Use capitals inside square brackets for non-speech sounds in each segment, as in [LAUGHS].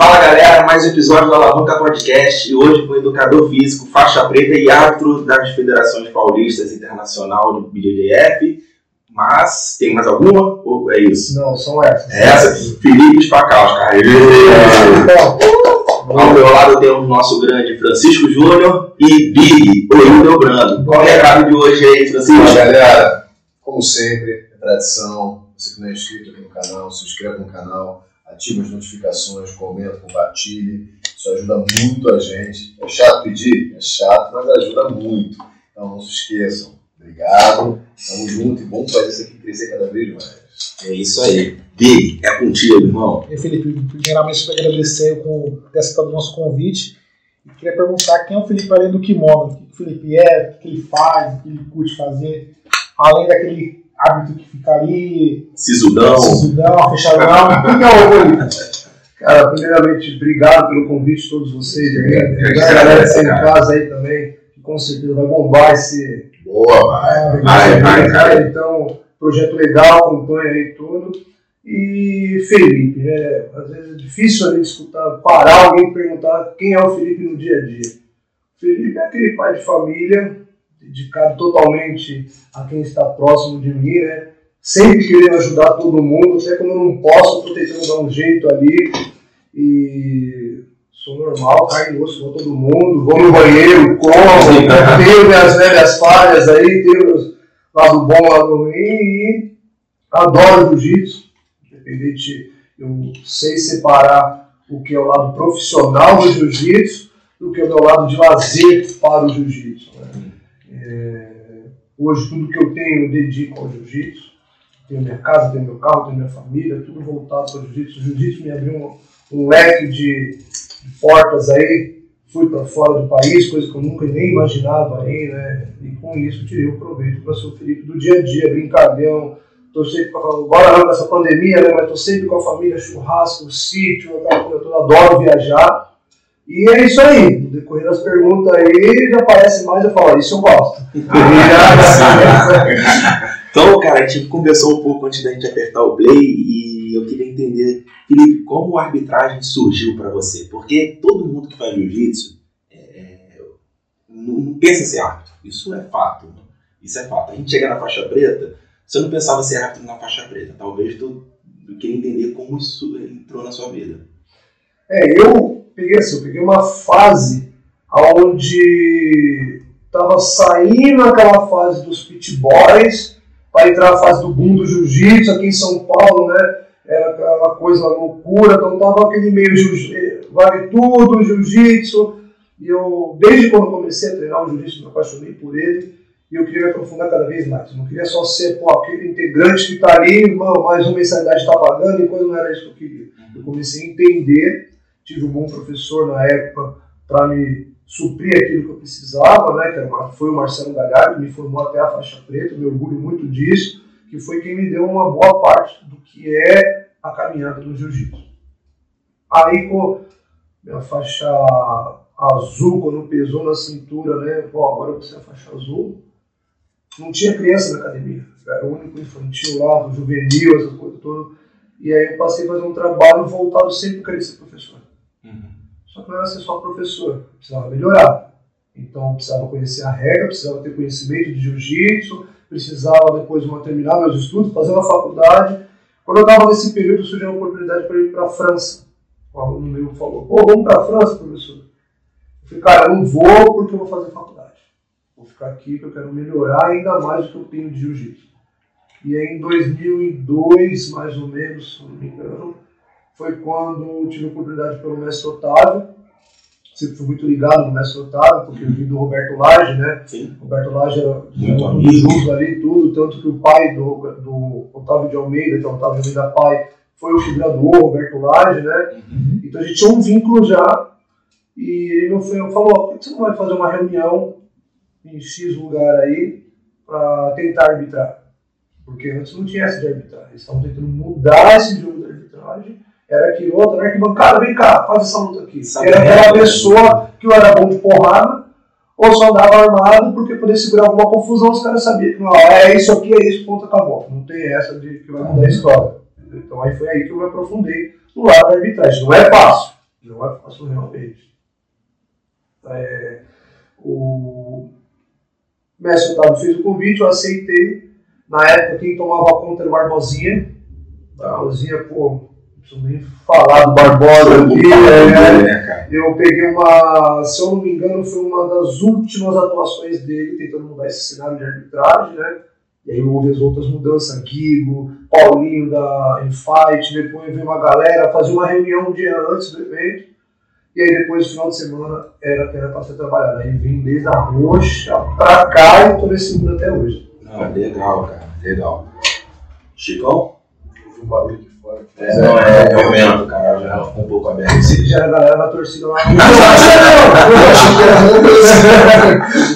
Fala galera, mais um episódio do Alavanca Podcast e hoje com educador físico, faixa preta e árbitro das Federações Paulistas Internacional do BJJF. Mas tem mais alguma? Ou é isso? Não, são essas. Essa, Felipe Spacausca. Então, Ao meu lado tem o nosso grande Francisco Júnior e Big, o Hildo Brando. Qual é o recado de hoje aí, Fala Francisco? galera, como sempre, é tradição, você que não é inscrito aqui no canal, se inscreva no canal, ative as notificações, comenta, compartilhe, isso ajuda muito a gente. É chato pedir? É chato, mas ajuda muito. Então não se esqueçam. Obrigado, tamo junto e vamos fazer isso aqui crescer cada vez mais. É isso aí. Big, é contigo, irmão. e Felipe, primeiramente quero agradecer por ter aceitado o nosso convite. E queria perguntar quem é o Felipe além do kimono, o que o Felipe é, o que ele faz, o que ele curte fazer, além daquele hábito que fica ali, Sisudão. sisudão, fechadão. O que é o Felipe? Cara, primeiramente, obrigado pelo convite, todos vocês. Obrigado. Obrigado a galera que está em casa aí também, que com certeza vai bombar esse. Boa, vai. Vai, vai, vai. Então, projeto legal, acompanha aí tudo. E Felipe, né? Às vezes é difícil ali escutar, parar alguém e perguntar quem é o Felipe no dia a dia. Felipe é aquele pai de família, dedicado totalmente a quem está próximo de mim, né? Sempre querendo ajudar todo mundo, até quando eu não posso, estou tentando dar um jeito ali. E sou normal, carne e osso, igual todo mundo, vou no banheiro, como, tenho minhas velhas falhas aí, tenho meus lado bom, lado ruim e adoro jiu-jitsu, independente, eu sei separar o que é o lado profissional do jiu-jitsu do que é o meu lado de lazer para o jiu-jitsu. né? É, hoje tudo que eu tenho eu dedico ao jiu-jitsu, tenho minha casa, tenho meu carro, tenho minha família, tudo voltado para o jiu-jitsu. O jiu-jitsu me abriu um, um leque de, de portas aí, fui para fora do país, coisa que eu nunca nem imaginava aí, né? E com isso tirei o proveito para o Felipe do dia a dia, brincalhão. Tô sempre com a família, não com essa pandemia, né? Mas tô sempre com a família, churrasco, sítio, aquela coisa toda, adoro viajar. E é isso aí, no decorrer das perguntas aí, já aparece mais, eu falo, isso eu gosto. [LAUGHS] Então, cara, a gente conversou um pouco antes da gente apertar o play e eu queria entender, Felipe, como a arbitragem surgiu para você? Porque todo mundo que faz jiu-jitsu é, não, não pensa em ser árbitro. Isso é fato. né? Isso é fato. A gente chega na faixa preta, você não pensava em ser árbitro na faixa preta. Talvez tu, tu queria entender como isso entrou na sua vida. É, eu peguei assim, peguei uma fase onde tava saindo aquela fase dos pit boys para entrar a fase do boom do jiu-jitsu aqui em São Paulo, né? Era aquela coisa loucura, então tava aquele meio jiu- vale tudo, jiu-jitsu. E eu, desde quando comecei a treinar o jiu-jitsu, me apaixonei por ele e eu queria me aprofundar cada vez mais. Eu não queria só ser pô, aquele integrante que está ali, mano, mais uma mensalidade está pagando e coisa não era isso que eu queria. Eu comecei a entender, tive um bom professor na época para me suprir aquilo que eu precisava, né, que foi o Marcelo Galhardo, que me formou até a faixa preta, me orgulho muito disso, que foi quem me deu uma boa parte do que é a caminhada do jiu-jitsu. Aí, com minha faixa azul, quando pesou na cintura, né, pô, agora você é a faixa azul, não tinha criança na academia, era o único infantil lá, juvenil, essa coisa toda, e aí eu passei a fazer um trabalho voltado sempre para ser professor. Só que não era ser só professor, precisava melhorar. Então precisava conhecer a regra, precisava ter conhecimento de jiu-jitsu, precisava depois de uma terminar meus estudos, fazer uma faculdade. Quando eu estava nesse período, surgiu uma oportunidade para ir para a França. O aluno meu falou: pô, vamos para a França, professor? Eu falei: cara, eu não vou porque eu vou fazer faculdade. Vou ficar aqui porque eu quero melhorar ainda mais o que eu tenho de jiu-jitsu. E aí em 2002, mais ou menos, se não me engano, foi quando tive a oportunidade pelo mestre Otávio. Sempre fui muito ligado no mestre Otávio, porque eu vim do Roberto Lage, né? Sim. O Roberto Lage era Muito amigo. junto ali, tudo, tanto que o pai do, do Otávio de Almeida, que é o Otávio de Almeida pai, foi o que graduou o Roberto Lage, né? Então a gente tinha um vínculo já, e ele me foi- falou, por que você não vai fazer uma reunião em X lugar aí para tentar arbitrar? Porque antes não tinha essa de arbitragem, eles estavam tentando mudar esse jogo da arbitragem, era que outra, na arquibancada, vem cá, faz essa luta aqui. Sabe era aquela pessoa que ou era bom de porrada, ou só andava armado porque poder segurar alguma confusão, os caras sabiam que não, é isso aqui, é isso, ponto, acabou. Não tem essa de que vai mudar a história. Então aí foi aí que eu me aprofundei no lado da arbitragem. Não é fácil, Não é fácil realmente. É, o mestre Otávio fez o convite, eu aceitei. Na época quem tomava conta era o Barbosinha. Barbosinha, pô, preciso nem falar do Barbosa aqui. É, né, eu peguei uma, se eu não me engano, foi uma das últimas atuações dele tentando mudar esse cenário de arbitragem, né? E aí houve as outras mudanças, Guigo, Paulinho da Infight, depois veio uma galera, fazia uma reunião um dia antes do evento, e aí depois, no final de semana, era era pra ser trabalhado. Aí vim desde a roxa pra cá e tô nesse mundo até hoje. Não, legal, cara, legal. Chicão? Houve um barulho. É, não, é, eu mesmo, cara, já ficou um pouco aberto esse Já era a galera da torcida lá.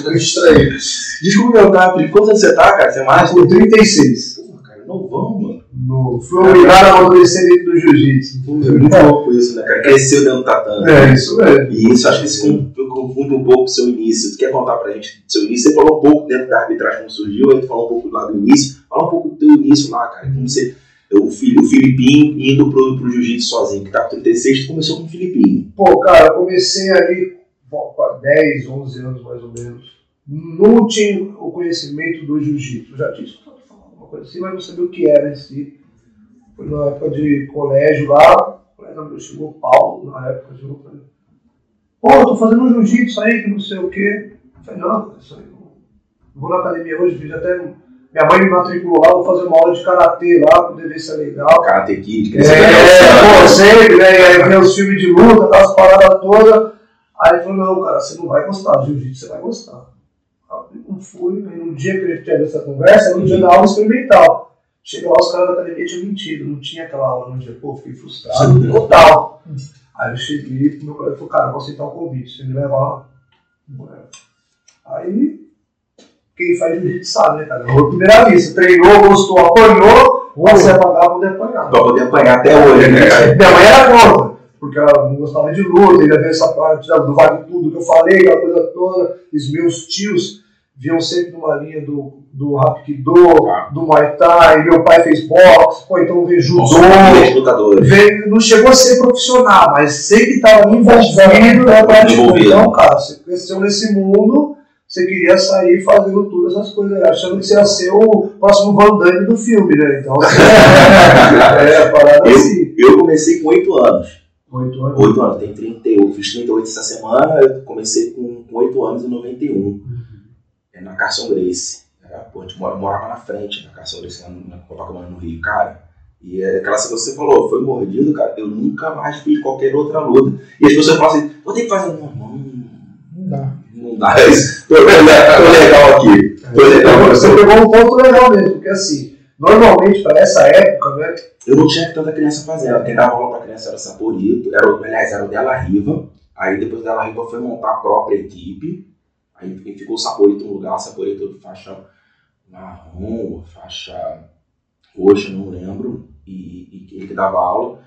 Eu distraí. Desculpa meu Capri, quantos anos você tá, cara? Você é mais? Com 36. Porra, cara, novão, mano. No, fui obrigado a amadurecer dentro do jiu-jitsu. É muito louco isso, né, cara? Cresceu dentro do tatame. É, isso mesmo. E isso, acho que isso con- confunde um pouco o seu início. Tu quer contar pra gente do seu início? Você falou um pouco dentro da arbitragem como surgiu, aí tu falou um pouco lá do início. Fala um pouco do teu início lá, cara. Como você, o, Fi- o Filipinho indo pro, pro jiu-jitsu sozinho, que tá com 36, tu começou com o Filipinho. Pô, cara, eu comecei ali com 10, 11 anos mais ou menos. Não tinha o conhecimento do jiu-jitsu. Já tinha escutado falar alguma coisa assim, mas não sabia o que era em si. Foi na época de colégio lá. O colega meu chegou, Paulo, na época, chegou pra mim. Pô, eu tô fazendo jiu-jitsu aí, que não sei o quê. Eu falei, não, isso aí. Vou na academia hoje, fiz até. Minha mãe me matriculou lá, vou fazer uma aula de karatê lá, poder ver se é legal. Karate Kid, É, que é, pô, sempre, né? E aí vem os filmes de luta, aquelas paradas todas. Aí ele falou, não, cara, você não vai gostar do jiu-jitsu, você vai gostar. Eu não fui, aí no dia que ele teve essa conversa, era no dia da aula experimental. Chega lá, os caras da academia tinham mentido, não tinha aquela aula no dia, pô, fiquei frustrado, total. Aí eu cheguei, meu colega falou, cara, vou aceitar o convite, você me leva lá. Aí, quem faz jiu-jitsu sabe, né, cara? A primeira vista, treinou, gostou, apanhou, você apagar, poder apanhar. Pra poder apanhar até hoje, né, cara? Minha mãe era contra, porque ela não gostava de luta, ainda veio essa parte do vale tudo que eu falei, aquela coisa toda. Os meus tios vinham sempre numa linha do, do Hapkido, Tá. do Muay Thai, meu pai fez boxe, pô, então veio judô. Veio, não chegou a ser profissional, mas sempre estava envolvido na prática. Então, cara, você cresceu nesse mundo, você queria sair fazendo todas essas coisas, achando que você ia ser o próximo Van Damme do filme, né? Então, [LAUGHS] é, a parada Eu- assim. Eu comecei com 8 anos. Oito anos. 8 anos, tem 38, fiz 38 essa semana, eu comecei com, com 8 anos em 91, é, na Carson Grace. Era, pô, a gente mora- morava na frente, na Carson Grace, no- na Copacabana, no Rio, cara. E é aquela coisa que você falou, foi mordido, cara, eu nunca mais fiz qualquer outra luta. E as pessoas falam assim, vou ter que fazer, não, Não dá isso, tô, tô legal- aqui, tô legal. Você pegou um ponto legal mesmo, porque assim, normalmente para essa época, né? Eu não tinha tanta criança fazendo. Quem dava aula pra criança era o Saporito, era, aliás, era o Della Riva. Aí depois o Della Riva foi montar a própria equipe. Aí ficou o Saporito no lugar, o Saporito faixa marrom, faixa roxa, não lembro. E, e ele que dava aula.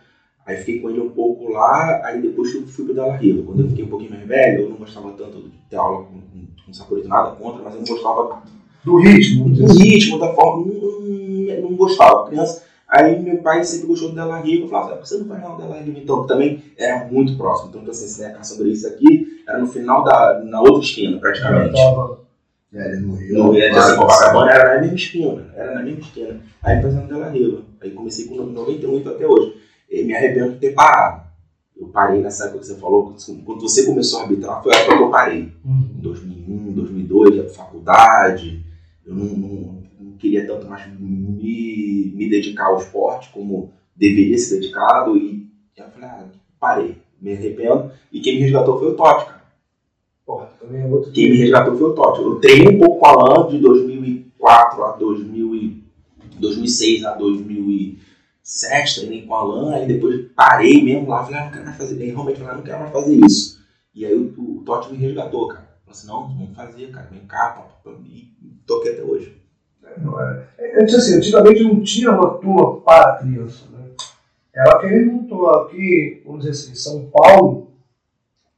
Aí fiquei com ele um pouco lá, aí depois eu fui pro Della Riva. Quando eu fiquei um pouquinho mais velho, eu não gostava tanto de ter aula com, com, com Saporito, nada contra, mas eu não gostava Do ritmo. do ritmo, da forma, não, não, não gostava. Criança, aí meu pai sempre gostou do Della Riva, eu falava, "Ah, por que você não vai não Della Riva então? Que também era muito próximo. Então, assim, se né, a caçadora isso aqui, era no final da, na outra esquina, praticamente. Tava- É, no Rio. Não ia de Claro, Copacabana, era na mesma esquina, era na mesma esquina. Aí fazendo Della Riva. Aí comecei com 98 até hoje. E me arrependo de ter parado. Eu parei nessa época que você falou, quando você começou a arbitrar, foi a época que eu parei. em 2001, 2002, ia pra faculdade, eu não, não- não queria tanto mais me, me dedicar ao esporte como deveria ser dedicado e eu falei, ah, parei, me arrependo. E quem me resgatou foi o Totti, cara. Porra, também é outro Quem me resgatou foi o Totti. Eu treinei um pouco com o Alan de 2004 a 2000 e- 2006 a 2007, treinei com o Alan, aí depois parei mesmo lá, falei, ah, não quero mais fazer, aí realmente falei, ah, não quero mais fazer isso. E aí o, o Totti me resgatou, cara. Falou assim, não, vamos fazer, cara, vem cá, pá, pá, e toquei até hoje. Não é. É, Antes, assim, antigamente não tinha uma turma para criança. Né? Ela querendo montou aqui, vamos dizer assim, São Paulo,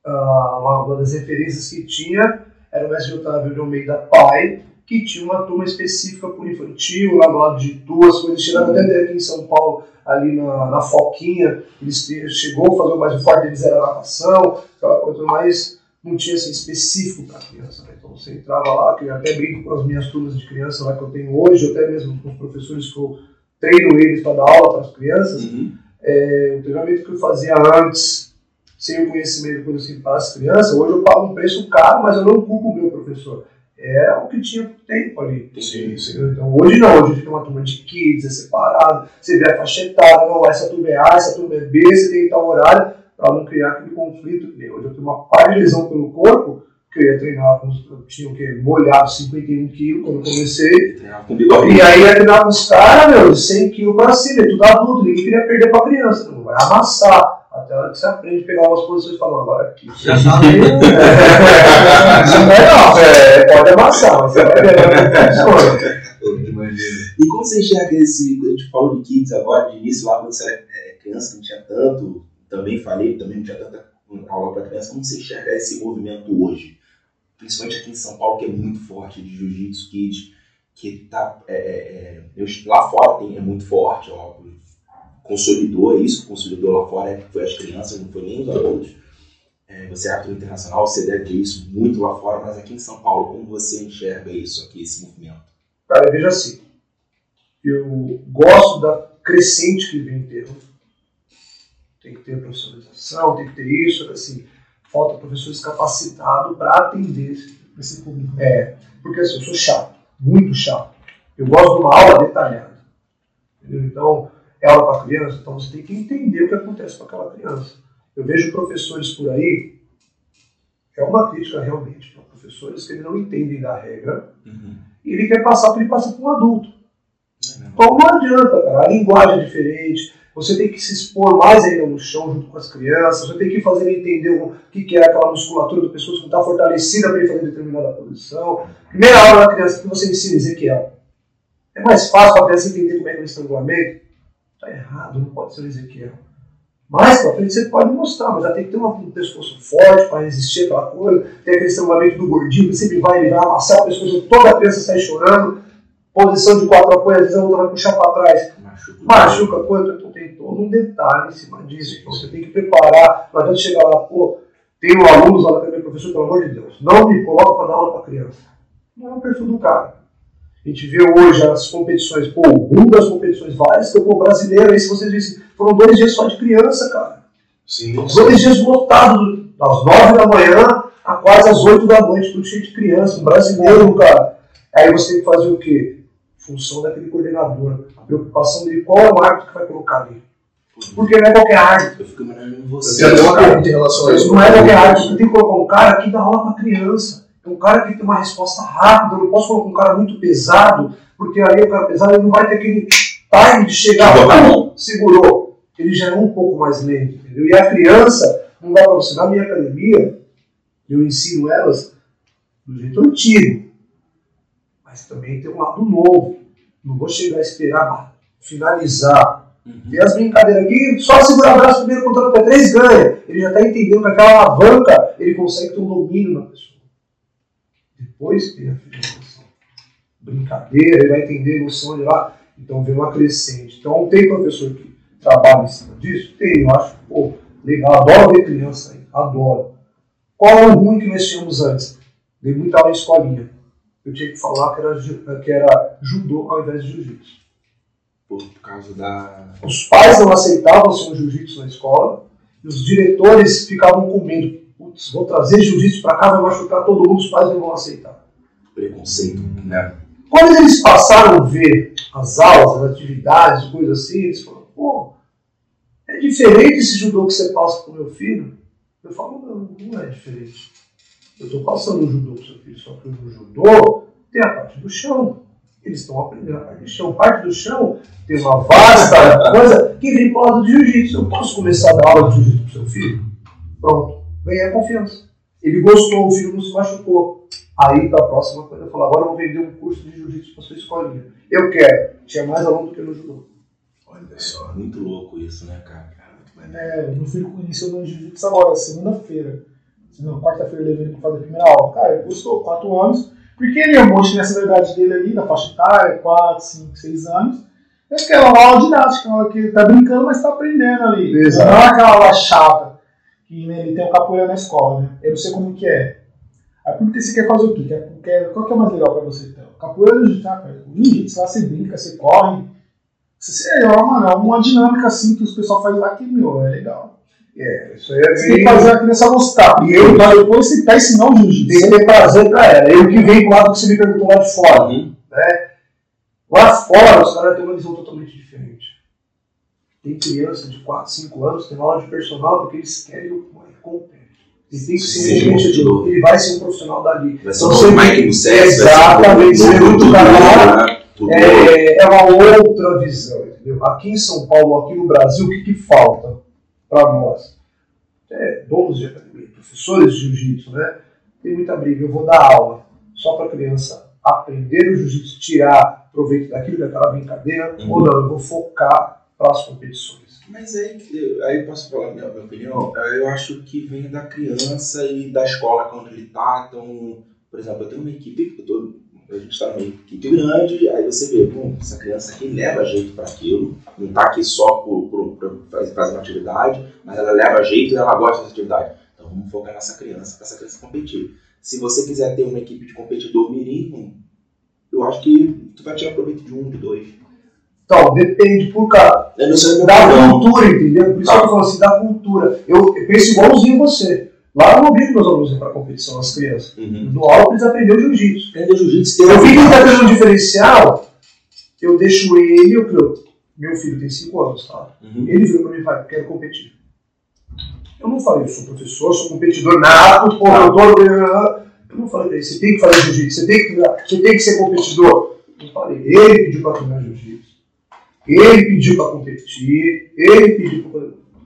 ah, uma das referências que tinha era o mestre Otávio de Almeida Pai, que tinha uma turma específica para o infantil, lá do lado de duas coisas. Chegaram até aqui em São Paulo, ali na, na Foquinha, eles te- chegou a fazer o mais forte deles era a natação, aquela coisa mais não tinha assim, específico para criança. Né? Então você entrava lá, que eu até brinco com as minhas turmas de criança lá que eu tenho hoje, até mesmo com os professores que eu treino eles para dar aula para as crianças. Uhum. É, o treinamento que eu fazia antes, sem o conhecimento por assim, para as crianças, hoje eu pago um preço caro, mas eu não culpo o meu professor. É o que tinha tempo ali. Sim, sim. Então hoje não, hoje tem uma turma de kids, é separado, você vê a faixa etária, não, essa turma é A, essa turma é B, você tem tal horário, para não criar aquele conflito. Hoje eu tenho uma par de lesão pelo corpo, que eu ia treinar com. Eu tinha o quê? Molhado 51 quilos quando eu comecei. Bigode. E aí ia treinar com os caras, meu, de 100 quilos pra cima, é tudo adulto, ninguém queria perder pra criança, não vai amassar. Até a hora que você aprende a pegar umas posições e fala, agora aqui, já tá meio. [LAUGHS] Isso não é não, é, pode amassar, mas você vai ver. Imagina. E como você enxerga esse. A gente falou de kids agora, de início, lá quando você era é, criança, não tinha tanto. Também falei, também não tinha tanta aula para criança. Como você enxerga esse movimento hoje? Principalmente aqui em São Paulo, que é muito forte de jiu-jitsu kids, que tá. É, é, é, lá fora tem, é muito forte, óbvio. Consolidou, é isso que consolidou lá fora, é, foi as crianças, não foi nem os adultos. É, você é árbitro internacional, você deve ter isso muito lá fora, mas aqui em São Paulo, como você enxerga isso aqui, esse movimento? Cara, veja assim, eu gosto da crescente que vem tendo. Tem que ter profissionalização, tem que ter isso, assim, falta professores capacitados para atender esse Esse público. É, porque assim, eu sou chato, muito chato. Eu gosto de uma aula detalhada. Entendeu? Então, é aula para criança, então você tem que entender o que acontece com aquela criança. Eu vejo professores por aí, é uma crítica realmente para professores que ele não entendem da regra e ele quer passar que ele passa para um adulto. Então não adianta, cara. A linguagem é diferente. Você tem que se expor mais ainda no chão junto com as crianças. Você tem que fazer ele entender o que que é aquela musculatura da pessoa que está fortalecida para ele fazer determinada posição. Primeira aula da criança que você ensina Ezequiel. É mais fácil para a criança entender como é que é o estrangulamento. Está errado, não pode ser o Ezequiel. Mais para frente você pode mostrar, mas já tem que ter um pescoço forte para resistir àquela coisa. Tem aquele estrangulamento do gordinho que sempre vai, ele vai amassar o pescoço, toda a criança sai chorando. Posição de quatro apoio, às vezes a outra vai puxar para trás Machuca. machuca a coisa, então tem todo um detalhe em cima disso. Então você tem que preparar, não adianta chegar lá, pô, tenho alunos lá da minha professor, pelo amor de Deus, não me coloca para dar aula para criança. Não é o perfil do cara. A gente vê hoje as competições, pô, o boom das competições, várias que eu pô, brasileiro, aí se vocês vissem, foram dois dias só de criança, cara. Sim, Dois dias lotados, das nove da manhã a quase às oito da noite, tudo cheio de criança, um brasileiro, cara. Aí você tem que fazer o quê? Função daquele coordenador. A preocupação dele, qual é o árbitro que vai colocar ali? Porque não é qualquer árbitro. Eu fico imaginando em Eu você. tenho uma pergunta em relação a isso. Não é qualquer árbitro. Você tem que colocar um cara que dá aula para criança. É um cara que tem uma resposta rápida. Eu não posso colocar um cara muito pesado, porque aí o cara pesado ele não vai ter aquele time de chegar lá, segurou. Ele já é um pouco mais lento, entendeu? E a criança, não dá para você. Na minha academia, eu ensino elas do jeito antigo. Mas também tem um lado novo. Não vou chegar a esperar finalizar Uhum. tem as brincadeiras aqui, só segurar o braço primeiro contra até três ganha. Ele já está entendendo que aquela alavanca ele consegue ter um domínio na pessoa. Depois tem a finalização. Brincadeira, ele vai entender a noção de lá. Então vem uma crescente. Então tem professor que trabalha em cima disso? Tem, eu acho, pô, legal, adoro ver criança aí, adoro. Qual é o ruim que nós tínhamos antes? Dei muita aula em escolinha. Eu tinha que falar que era, que era judô ao invés de jiu-jitsu. Por, por causa da. Os pais não aceitavam ser um jiu-jitsu na escola e os diretores ficavam com medo. Putz, vou trazer jiu-jitsu para cá, vai machucar todo mundo, os pais não vão aceitar. preconceito, né? Quando eles passaram a ver as aulas, as atividades, coisas assim, eles falaram, pô, é diferente esse judô que você passa pro meu filho? Eu falo, não, não é diferente. Eu estou passando o judô pro seu filho, só que o judô tem a parte do chão. Eles estão aprendendo a parte do chão. Parte do chão tem uma vasta coisa que vem pro lado do jiu-jitsu. Eu posso começar a dar aula de jiu-jitsu pro seu filho? Pronto, ganhei a confiança. Ele gostou, o filho não se machucou. Aí, para a próxima coisa, eu falo, agora eu vou vender um curso de jiu-jitsu para sua escolinha. Eu quero. Tinha mais aluno do que no judô. Olha só. Muito louco isso, né, cara? É, meu filho iniciou no jiu-jitsu agora, segunda-feira. Não, quarta-feira eu levei ele pra fazer a primeira aula. Cara, ele gostou, quatro anos. Porque ele é um monte nessa idade dele ali, na faixa etária, 4, 5, 6 anos. É aquela aula didática, uma aula que ele tá brincando, mas tá aprendendo ali. Exato. Não é aquela aula chata, que né, ele tem o capoeira na escola, né? Eu não sei como que é. Aí por que você quer fazer o quê? Quer, quer, qual que é mais legal pra você então? Capoeira ou jiu-jitsu, ah, cara? Jiu-jitsu lá você brinca, você corre. Você, é, mano, é uma dinâmica assim que os pessoal faz lá que, meu, é legal. É, isso aí é Você tem que fazer a criança gostar. E eu, mas depois você tá ensinando o Tem jiu-jitsu. que ter prazer pra ela. E o que vem do lado que você me perguntou lá de fora. Uhum. Lá fora, os caras têm uma visão totalmente diferente. Tem criança de 4, 5 anos que tem aula de personal porque eles querem moleque completo. Ele tem que ser um um competidor. Ele vai ser um profissional dali. Vai ser Então, você- Mike Mussez, Exatamente, vê muito Tudo É, é uma outra visão, entendeu? Aqui em São Paulo, aqui no Brasil, o que, que falta para nós? É, donos de academia, professores de jiu-jitsu, né? Tem muita briga. Eu vou dar aula só para a criança aprender o jiu-jitsu, tirar proveito daquilo, daquela brincadeira, Uhum. ou não, eu vou focar para as competições. Mas aí, aí posso falar a minha, minha opinião? Eh, Eu acho que vem da criança e da escola quando ele tá. Então, por exemplo, eu tenho uma equipe, eu tô, a gente está numa equipe grande, aí você vê, bom, essa criança aqui leva jeito para aquilo, não tá aqui só por fazer, fazer uma atividade, mas ela leva jeito e ela gosta dessa atividade. Então vamos focar nessa criança, para essa criança competir. Se você quiser ter uma equipe de competidor mirim, eu acho que tu vai tirar proveito de um, de dois. Então, depende por cara. Eu não sei Da padrão. cultura, entendeu? Por isso que eu falo assim, da cultura. Eu, eu penso igualzinho você. Lá eu não obrigo meus alunos para competição, as crianças. Uhum. dou aula para eles aprenderem o jiu-jitsu. Aprender jiu-jitsu Eu vi que ele está tendo um diferencial, eu deixo ele, eu, eu- meu filho tem 5 anos, tá? Uhum. Ele virou pra mim e falou, quero competir. Eu não falei, eu sou professor, sou competidor nato, pô, eu. Eu não falei você tem que fazer jiu-jitsu, você tem que, você tem que ser competidor. Eu falei, ele pediu pra treinar jiu-jitsu, ele pediu pra competir, ele pediu pra...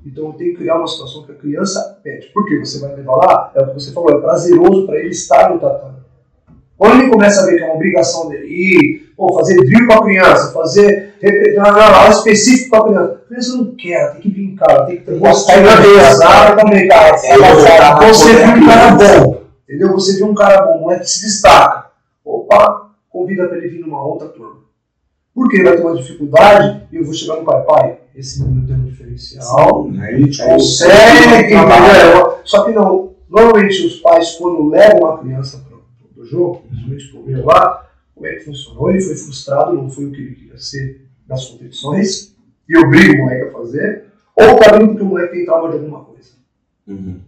Então eu tenho que criar uma situação que a criança pede. Por quê? Você vai levar lá, é o que você falou, é prazeroso pra ele estar no tatame. Quando ele começa a ver que é uma obrigação dele ir, pô, fazer drill com a criança, fazer não, não, não, aula específica com a criança. A criança não quer, ela tem que brincar, ela tem que ter gostar na pesada também, cara. É, Então você viu um cara bom, entendeu? Você viu um cara bom, um moleque que se destaca. Opa, convida pra ele vir numa outra turma. Porque ele vai ter uma dificuldade e eu vou chegar no pai, pai, esse menino tem um diferencial, Sim, aí a gente consegue, entendeu? Só que não, normalmente os pais, quando levam a criança para o jogo, principalmente pro meu lá, como é que funcionou? Ele foi frustrado, não foi o que ele queria ser nas competições, e obriga o moleque a fazer, ou tá vindo porque o moleque tem trauma de alguma coisa. Uhum.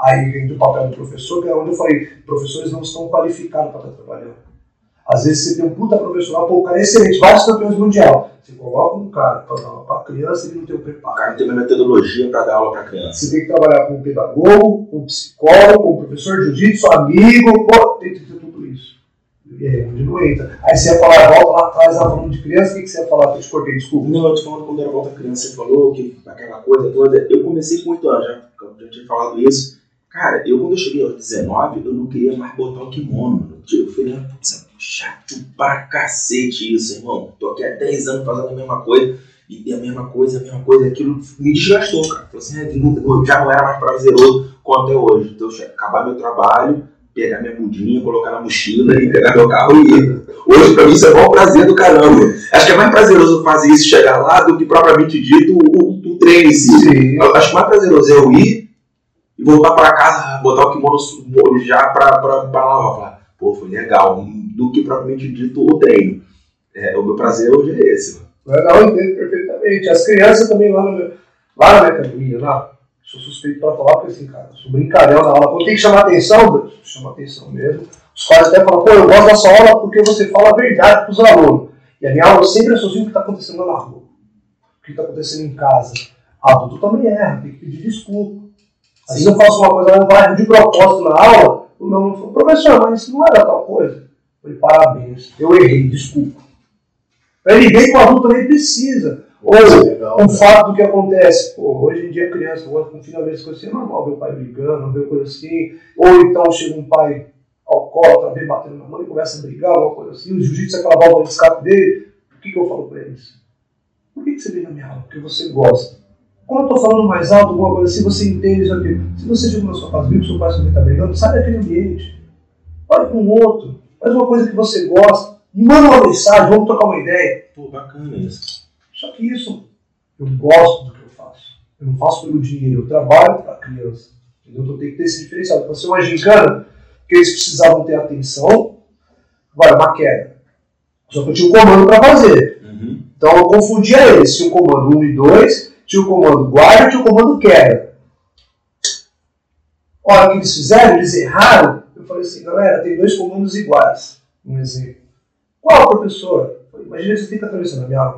Aí vem do papel do professor, que é onde eu falei, professores não estão qualificados para estar trabalhando. Às vezes você tem um puta profissional, pô, o cara é excelente, vários campeões mundial. Você coloca um cara para dar aula para criança, ele não tem o O preparo. cara tem uma metodologia para dar aula para criança. Você tem que trabalhar com um pedagogo, com um psicólogo, com um professor de jiu-jitsu, amigo, pô, tem que ter tudo isso. E aí, onde não entra. Aí você ia falar, volta lá atrás, ela falando de criança, o que, que você ia falar? Eu te cortei, desculpa. Não, eu te falando quando era volta criança, você falou que aquela coisa toda. Eu comecei com 8 anos, já, já tinha falado isso. Cara, eu quando eu cheguei aos 19, eu não queria mais botar o kimono, mano. Eu falei, ah, putz, chato pra cacete isso, irmão. Tô aqui há 10 anos fazendo a mesma coisa, e a mesma coisa, a mesma coisa, aquilo me desgastou, cara. Falei assim, é, já não era mais prazeroso quanto é hoje. Então, eu acabar meu trabalho, pegar minha mudinha, colocar na mochila e pegar meu carro e ir. Hoje, pra mim, isso é mó prazer do caramba. Acho que é mais prazeroso fazer isso chegar lá do que propriamente dito o, o- o treino em si. Sim. Acho mais prazeroso eu ir e voltar pra casa, botar o kimono já pra, pra, pra lavar. Falar, pô, foi legal, do que propriamente dito o treino. É, o meu prazer hoje é esse. Legal, eu entendo perfeitamente. As crianças também lá, no lá na academia, lá, sou suspeito pra falar, porque assim, cara, eu sou brincalhão na aula. Quando tem que chamar atenção, chama atenção mesmo. Os pais até falam, pô, eu gosto da sua aula porque você fala a verdade pros alunos. E a minha aula sempre associa o que está acontecendo na rua. O que está acontecendo em casa. Adulto também erra, tem que pedir desculpa. Às vezes eu faço uma coisa lá no bairro de propósito na aula, o meu aluno falou, professor, mas isso não era tal coisa. Falei, parabéns, eu errei, desculpa. Para ele ver que o adulto também precisa. Ou legal, um né? fato do que acontece. Pô, hoje em dia criança, agora com finalmente coisa assim, é normal ver o pai brigando, ver coisa assim. Ou então chega um pai alcoólatra, vem batendo na mãe, começa a brigar, alguma coisa assim. O jiu-jitsu é aquela válvula de escape dele. O que, que eu falo pra eles? Por que, que você vem na minha aula? Porque você gosta. Quando eu tô falando mais alto, alguma coisa assim, você entende isso aqui. Se você chegou na sua casa, viu que seu pai também tá brigando, sai daquele ambiente. Fale com o outro. Faz uma coisa que você gosta. Me manda uma mensagem, vamos trocar uma ideia. Pô, bacana isso. Só que isso, eu gosto do que eu faço. Eu não faço pelo dinheiro, eu trabalho para a criança. Entendeu? Então tem que ter esse diferencial. Então, ser uma gincana que eles precisavam ter atenção, vai, uma queda. Só que eu tinha um comando para fazer. Uhum. Então eu confundia eles. Tinha o comando 1 e 2, tinha o comando guarda e tinha o comando queda. Olha o que eles fizeram, eles erraram. Eu falei assim, galera, tem dois comandos iguais. Um exemplo. Qual, professor? Falei, Imagina que você fica atravessando a minha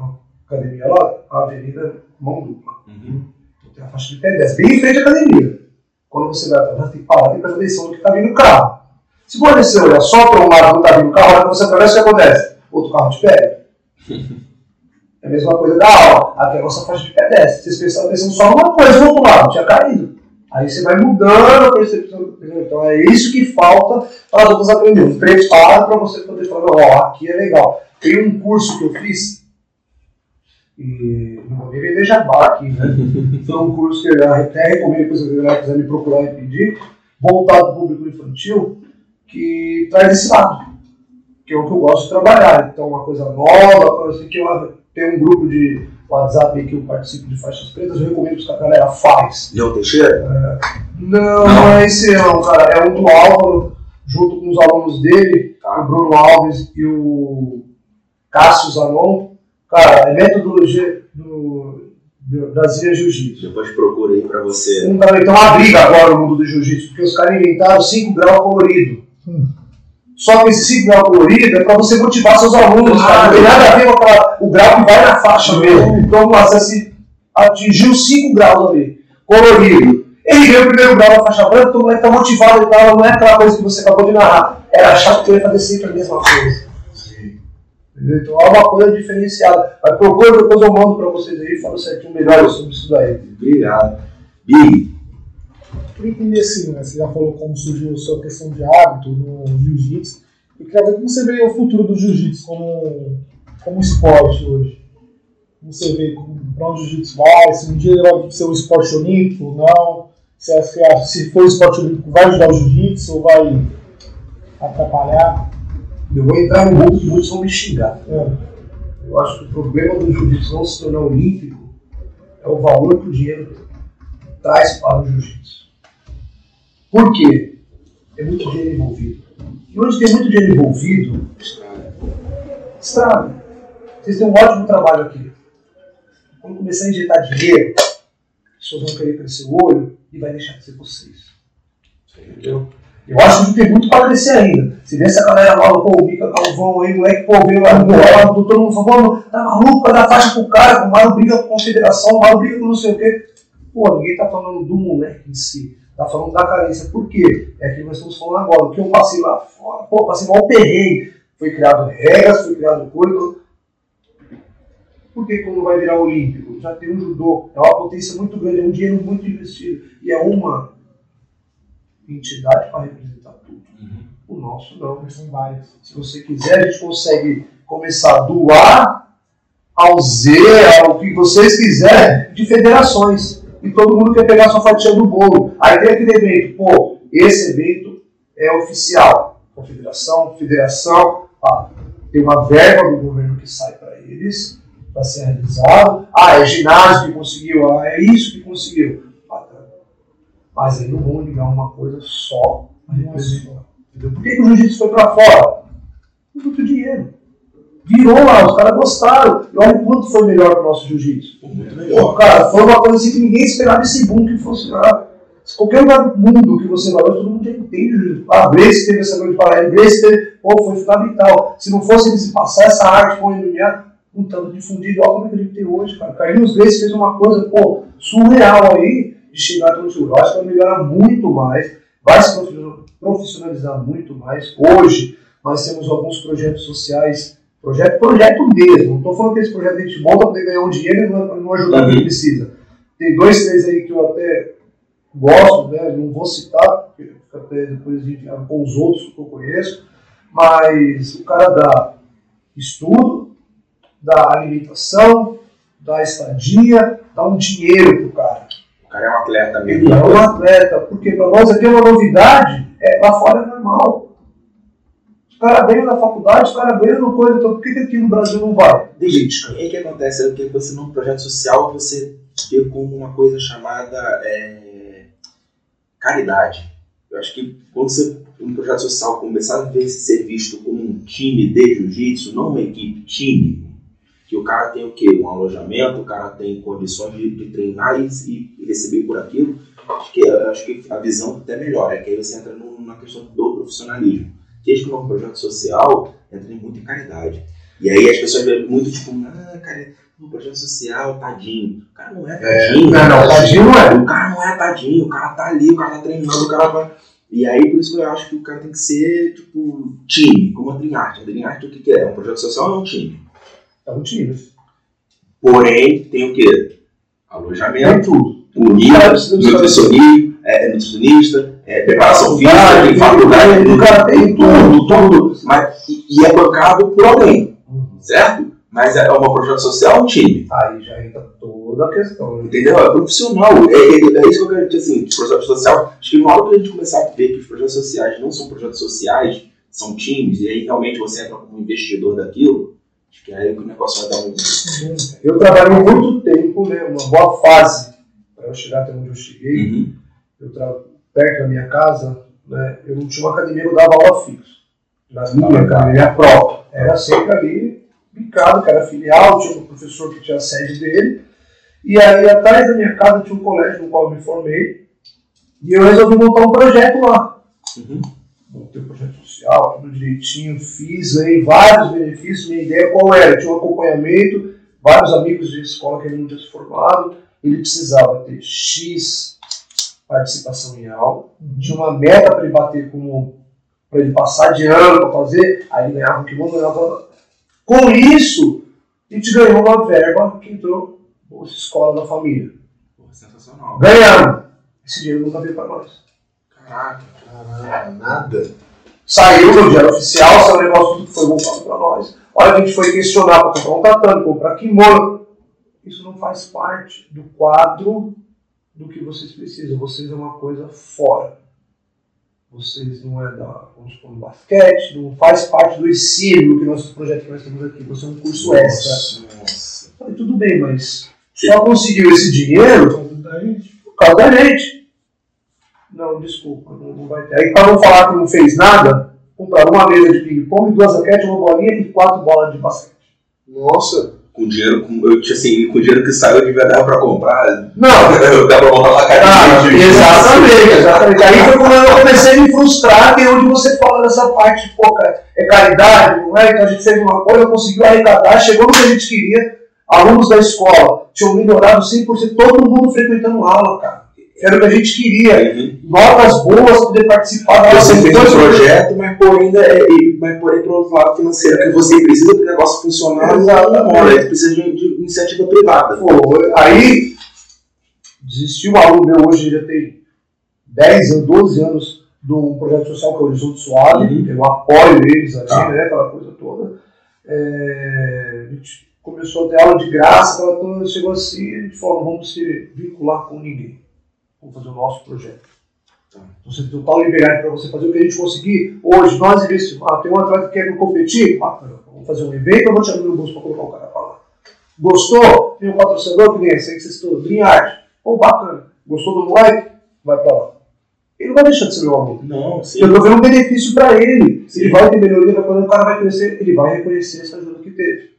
academia lá, a avenida mão dupla. Uhum. Então, tem a faixa de pedestre, bem em frente à academia. Quando você vai atravessar, tem que parar, tem que prestar atenção no que está vindo o carro. Se você olhar só para um lado não está vindo o carro, que você atravessa, o que acontece? Outro carro te pega. [LAUGHS] É a mesma coisa da aula. Aqui é a nossa faixa de pedestre. Vocês prestaram atenção só numa coisa do outro lado, tinha caído. Aí você vai mudando a percepção. Então é isso que falta para as outras aprenderem. Prepara para você poder falar, ó, aqui é legal. Tem um curso que eu fiz, e não vou nem vender jabá aqui, né? [LAUGHS] Foi um curso que eu até recomendo, depois se a quiser me procurar e pedir, voltado para o público infantil, que traz esse lado, que é o que eu gosto de trabalhar. Então, uma coisa nova, coisa assim, que eu tenho um grupo de WhatsApp aí que eu participo de faixas pretas, eu recomendo que a galera faz. Leão Teixeira? Não, não é esse não, cara. É um do Álvaro, junto com os alunos dele, o Bruno Alves e o Cássio Zanon. Cara, é metodologia do, Brasília Jiu-Jitsu. Depois procura aí pra você. Cara, então, uma briga agora no mundo do jiu-jitsu, porque os caras inventaram 5 graus colorido. Hum. Só que esse 5 graus colorido é para você motivar seus alunos, cara. Não tem nada a ver com o grau que vai na faixa mesmo. Então, vamos lá, você se atingiu 5 graus ali, colorido. Ele ganhou o primeiro grau na faixa branca, todo mundo está motivado e tal, não é aquela coisa que você acabou de narrar. Era achar que ia fazer sempre a mesma coisa. Entendeu? Então é uma coisa diferenciada. Mas procura, depois eu mando para vocês aí e falo certinho melhor sobre isso daí. Obrigado. Big, queria entender assim, né? Você já falou como surgiu a sua questão de hábito no jiu-jitsu. Eu queria ver como você vê o futuro do jiu-jitsu como, como esporte hoje. Como você vê pra onde o jiu-jitsu vai, se um dia ele vai ser um esporte olímpico ou não. Se, se, se for esporte olímpico, vai ajudar o jiu-jitsu ou vai atrapalhar. Eu vou entrar no mundo, muitos vão me xingar. É. Eu acho que o problema do jiu-jitsu não se tornar olímpico é o valor que o dinheiro traz para o jiu-jitsu. Por quê? É muito dinheiro envolvido. E onde tem muito dinheiro envolvido, estraga. Vocês têm um ótimo trabalho aqui. Quando começar a injetar dinheiro, as pessoas vão querer crescer o olho e vai deixar de ser vocês. Entendeu? Eu acho que tem muito para crescer ainda. Se vê essa galera nova, pô, o Mica Galvão aí, moleque, pô, veio lá no órgão, todo mundo falando, tá maluco, vai dar faixa pro cara, o Mário briga com a confederação, o Mário briga com não sei o quê. Pô, ninguém tá falando do moleque em si, tá falando da carência. Por quê? É aquilo que nós estamos falando agora. O que eu passei lá fora, pô, passei mal perrengue. Foi criado regras, foi criado coisa. Por que quando vai virar olímpico? Já tem um judô, é uma potência muito grande, é um dinheiro muito investido. E é uma entidade para representar tudo. O nosso não. São vários. Se você quiser, a gente consegue começar do A ao Z, ao que vocês quiserem, de federações. E todo mundo quer pegar sua fatia do bolo. Aí tem aquele evento, pô, esse evento é oficial. Confederação, federação, ah, tem uma verba do governo que sai para eles, para ser realizado. Ah, é ginásio que conseguiu, ah, é isso que conseguiu. Bacana. Mas aí não vão ligar uma coisa só representar. Por que, que o jiu-jitsu foi para fora? Muito dinheiro. Virou lá, os caras gostaram. E olha o quanto foi melhor que o nosso jiu-jitsu. Muito Pô, melhor. cara, foi uma coisa assim que ninguém esperava esse boom que fosse lá. Se qualquer lugar do mundo que você vai, todo mundo já entende o jiu-jitsu. Ah, Grace teve essa grande parada, Grace teve, pô, foi fundamental. Se não fosse eles passar essa arte com o MMA, não estando difundido, olha como é que a gente tem hoje, cara. Carlinhos Grace fez uma coisa, pô, surreal aí, de chegar no. Eu acho que vai melhorar muito mais, vai se profi- profissionalizar muito mais. Hoje, nós temos alguns projetos sociais, projeto, projeto mesmo. Não estou falando que esse projeto a gente monta para poder ganhar um dinheiro e não, não ajudar quem Uhum. precisa. Tem dois, três aí que eu até gosto, né? não vou citar, porque até depois a gente com os outros que eu conheço, mas o cara dá estudo, dá alimentação, dá estadia, dá um dinheiro pro cara. O cara é um atleta mesmo. Ele é um atleta, porque para nós aqui é uma novidade, é, lá fora é normal. Ganha na faculdade, ganha no coisa, então por que, aqui no Brasil não vai? Política. E o que acontece? É que você, num projeto social, você vê como uma coisa chamada é, caridade. Eu acho que quando você, um projeto social começar a ver, ser visto como um time de jiu-jitsu, não uma equipe, time, que o cara tem o quê? Um alojamento, o cara tem condições de, de treinar e, e, receber por aquilo, acho que, acho que a visão até melhor, é que aí você entra no, na questão do profissionalismo. Que este é um projeto social entra muito em caridade. E aí as pessoas veem muito tipo, ah, cara, no projeto social, tadinho. O cara não é tadinho. É, não, não, tadinho não é. O cara não é tadinho, o cara tá ali, o cara tá treinando, o cara vai. E aí, por isso que eu acho que o cara tem que ser, tipo, time, como a Dream Art. A Dream Art o que, que é? Um projeto social ou é um time? É um time. Porém, tem o quê? Alojamento, comida, Cara, nutricionista, é, é nutricionista, é, preparação física, Cara, tem faculdade, o cara tem tudo, tudo. Mas, e, e é bancado por alguém, certo? Mas é uma projeto social ou um time? Aí já entra toda a questão. Entendeu? É profissional. É, é, é isso que eu quero dizer, assim, de projeto social. Acho que na hora que a gente começar a ver que os projetos sociais não são projetos sociais, são times, e aí realmente você entra como investidor daquilo, acho que é aí que o negócio vai dar um. Eu trabalhei muito tempo, né, uma boa fase para eu chegar até onde eu cheguei. Uhum. Perto da minha casa, né, eu não tinha uma academia que eu dava aula fixa. Na minha academia própria. Era sempre ali, picado, que era filial, tinha um professor que tinha a sede dele. E aí, atrás da minha casa, tinha um colégio no qual eu me formei. E eu resolvi montar um projeto lá. Uhum. montei o projeto social, tudo direitinho, fiz aí vários benefícios. Minha ideia qual era? Tinha um acompanhamento, vários amigos de escola que ele não tinha se formado, ele precisava ter X participação em aula, tinha uma meta para ele bater como para ele passar de ano para fazer, aí ele ganhava um kimono, ganhava. Com isso, a gente ganhou uma verba que entrou Bolsa Escola da Família. Pô, sensacional. Ganhamos! Esse dinheiro nunca veio para nós. Caraca. Caraca, nada. Saiu no diário oficial, saiu um negócio tudo que foi voltado para nós. A hora que a gente foi questionar para comprar um tatame, comprar kimono, isso não faz parte do quadro do que vocês precisam. Vocês é uma coisa fora. Vocês não é da, vamos supor, do basquete, não faz parte do ensino que nosso projeto que nós temos aqui. Você é um curso extra. Nossa. Eu Falei, tudo bem, mas só conseguiu esse dinheiro por causa da gente. Não, desculpa, não, não vai ter. Aí, para não falar que não fez nada, compraram uma mesa de ping-pong, duas raquetes, uma bolinha e quatro bolas de basquete. Nossa. Com dinheiro, com, eu tinha assim, com dinheiro que saiu, eu devia dar pra comprar. Não, [LAUGHS] Dá pra montar uma academia de exatamente, exatamente. Aí foi quando eu comecei a me frustrar, que é onde você fala dessa parte, de, pô, cara, é caridade, não é? Então a gente fez uma coisa, conseguiu arrecadar, chegou no que a gente queria, alunos da escola tinham melhorado 100%, todo mundo frequentando aula, cara. Era o que a gente queria. Uhum. Notas boas, poder participar da Você fez um projeto, mas porém, é, mas porém para outro lado financeiro, que você precisa para o negócio funcionar, não, aí precisa de, de iniciativa privada. Foi. Aí desistiu um aluno meu hoje, já tem 10 anos, 12 anos do projeto social que é o Horizonte Suave, Uhum. eu apoio eles ali, Tá. né, aquela coisa toda. É, a gente começou a ter aula de graça, toda, chegou assim, a gente falou, não vamos se vincular com ninguém. Vamos fazer o nosso projeto. Então, você tem total liberdade para você fazer o que a gente conseguir. Hoje, nós investimos. Ah, tem um atleta que quer competir? Bacana. Vamos fazer um evento, eu vou te abrir o bolso para colocar o cara para lá. Gostou? Tem um patrocinador que nem esse aí que vocês estão, Dream Art. Pô, bacana. Gostou do moleque? Vai para lá. Ele não vai deixar de ser meu aluno. Não, sim. Eu estou vendo um benefício para ele. Ele vai ter melhoria, vai- quando o cara vai crescer, ele vai reconhecer essa ajuda que teve.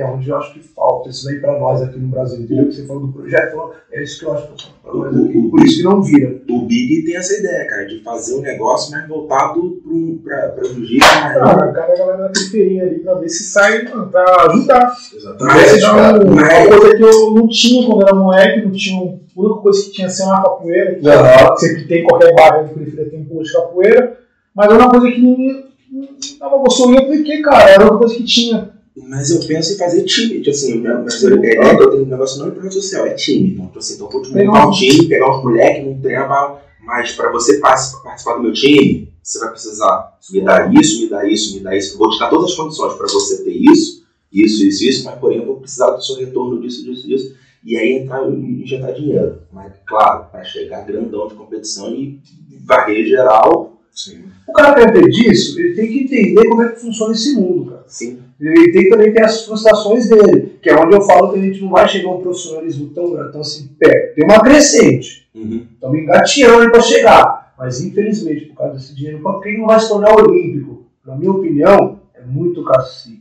É onde eu acho que falta isso daí para nós aqui no Brasil. Entendeu? Que você falou do projeto, falou, é isso que eu acho que falta para nós aqui. Por isso que não vira. O Big tem essa ideia, cara, de fazer um negócio mais voltado para o jiu-jitsu, mas não. Ah, cada galera na periferia ali pra ver se sai, pra ajudar. Exatamente, Mas, cara. Mas- uma coisa que eu não tinha quando era moleque, não tinha. um- A única coisa que tinha assim era uma capoeira, que Aham. sempre tem qualquer bairro de periferia tem um pouco de capoeira, mas era uma coisa que ninguém não tava gostando, porque, cara, era uma coisa que tinha. Mas eu penso em fazer time, tipo assim, né, mas a ideia que eu tenho um negócio não é projeto social, é time. Então, tipo assim, então eu vou te montar um time, pegar uns moleques, não treinar, mas para você participar, participar do meu time, você vai precisar me dar isso, me dar isso, me dar isso. Eu vou te dar todas as condições para você ter isso, isso, isso, isso, mas porém eu vou precisar do seu retorno disso, disso, disso. E aí entrar e injetar dinheiro. Mas, claro, para chegar grandão de competição e varrer geral, Sim. O cara quer ver disso, ele tem que entender como é que funciona esse mundo, cara. Sim. Ele tem que também ter as frustrações dele, que é onde eu falo que a gente não vai chegar a um profissionalismo tão, tão assim perto. Tem uma crescente, Uhum. estamos engateando para chegar, mas infelizmente, por causa desse dinheiro, quem não vai se tornar olímpico, na minha opinião, é muito cacique.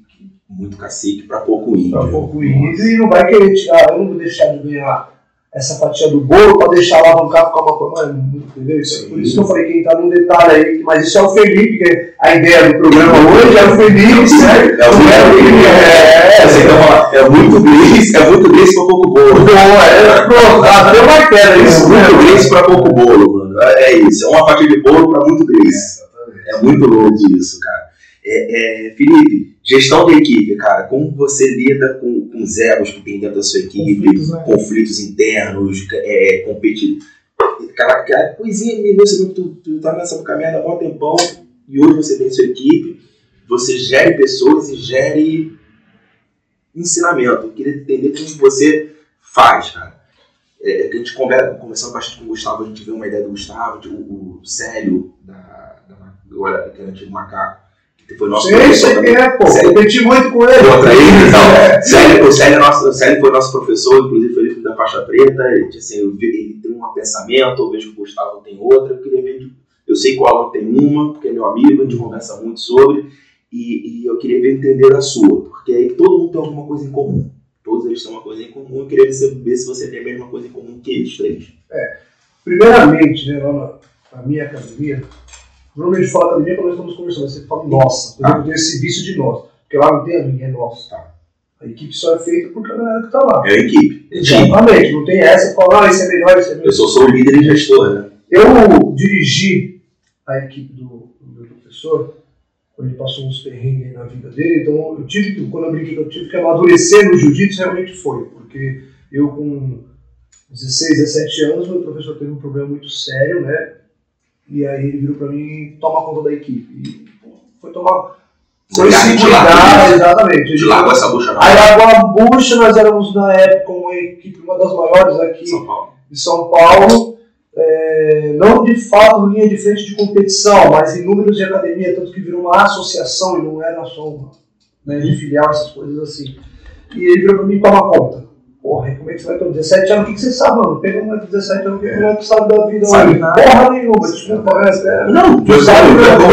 Muito cacique pra pouco índio. Para pouco índio e não vai querer tirar, eu não vou deixar de ganhar essa fatia do bolo para deixar alavancar ficar uma coisa, mas, entendeu? Isso é por isso que eu falei que tá num detalhe aí, mas isso é o Felipe, que é a ideia do programa hoje é o Felipe, certo? É o Não é o Felipe, É, assim, então, é muito gris, é muito gris pra pouco bolo. É, pronto, ah, deu uma É isso, muito gris pra pouco bolo, mano. É isso. É uma fatia de bolo pra muito gris. Exatamente. É muito louco isso, cara. É, é, Felipe, gestão de equipe, cara. Como você lida com, com os egos que tem dentro da sua equipe, Conflitos, né? conflitos internos, é, competir. Cara, aquela coisinha minúcia, que tu, tu tá nessa caminhada há um tempão e hoje você tem sua equipe, você gere pessoas e gere ensinamento. Eu queria entender como você faz, cara. É, que a gente conversa, conversando bastante com o Gustavo, a gente vê uma ideia do Gustavo, de- o, o Célio, da, da, que era antigo macaco, que foi nosso professor também. é, pô. Competi muito com ele. Contra ele, então, Célio, o, Célio é nosso, o Célio foi nosso professor, inclusive foi ele da faixa preta. Ele, assim, eu ele tem um pensamento, eu vejo que o Gustavo tem outra. Eu queria ver, eu sei que o Alan tem uma, porque é meu amigo, a gente conversa muito sobre, e, e eu queria ver entender a sua, porque aí todo mundo tem alguma coisa em comum. Todos eles têm uma coisa em comum. Eu queria ver se, você tem a mesma coisa em comum que eles três. Primeiramente, né, lá na, na minha academia, normalmente fala academia quando nós estamos conversando, você fala nossa, Tá. eu tenho esse vício de nós, porque lá não tem a minha, é nossa. A equipe só é feita por galera que tá lá. É a equipe. Exatamente, não tem essa, falar, ah, esse é melhor, esse é melhor. Eu sou, sou o líder e gestor, né? Eu dirigi a equipe do, do meu professor, quando ele passou uns perrengues na vida dele, então eu tive que, quando eu brinquei que eu tive que amadurecer no jiu-jitsu, realmente foi, porque eu com 16, 17 anos, meu professor teve um problema muito sério, né? E aí ele virou pra mim toma conta da equipe. E pô, foi tomar. Foi se cuidar, exatamente. De largou essa bucha na Aí largou a bucha, nós éramos na época uma equipe, uma das maiores aqui São Paulo. de São Paulo, é, não de fato linha de frente de competição, mas em números de academia, tanto que virou uma associação e não era só uma né, de filial, essas coisas assim. E ele virou pra mim toma conta. Porra, como é que você vai ter 17 anos? O que, que você sabe, mano? Pega um moleque de 17 anos, o que que o moleque sabe da vida? Sabe hoje? nada. Porra nenhuma, desculpa? É, Não, Não sabe nada, não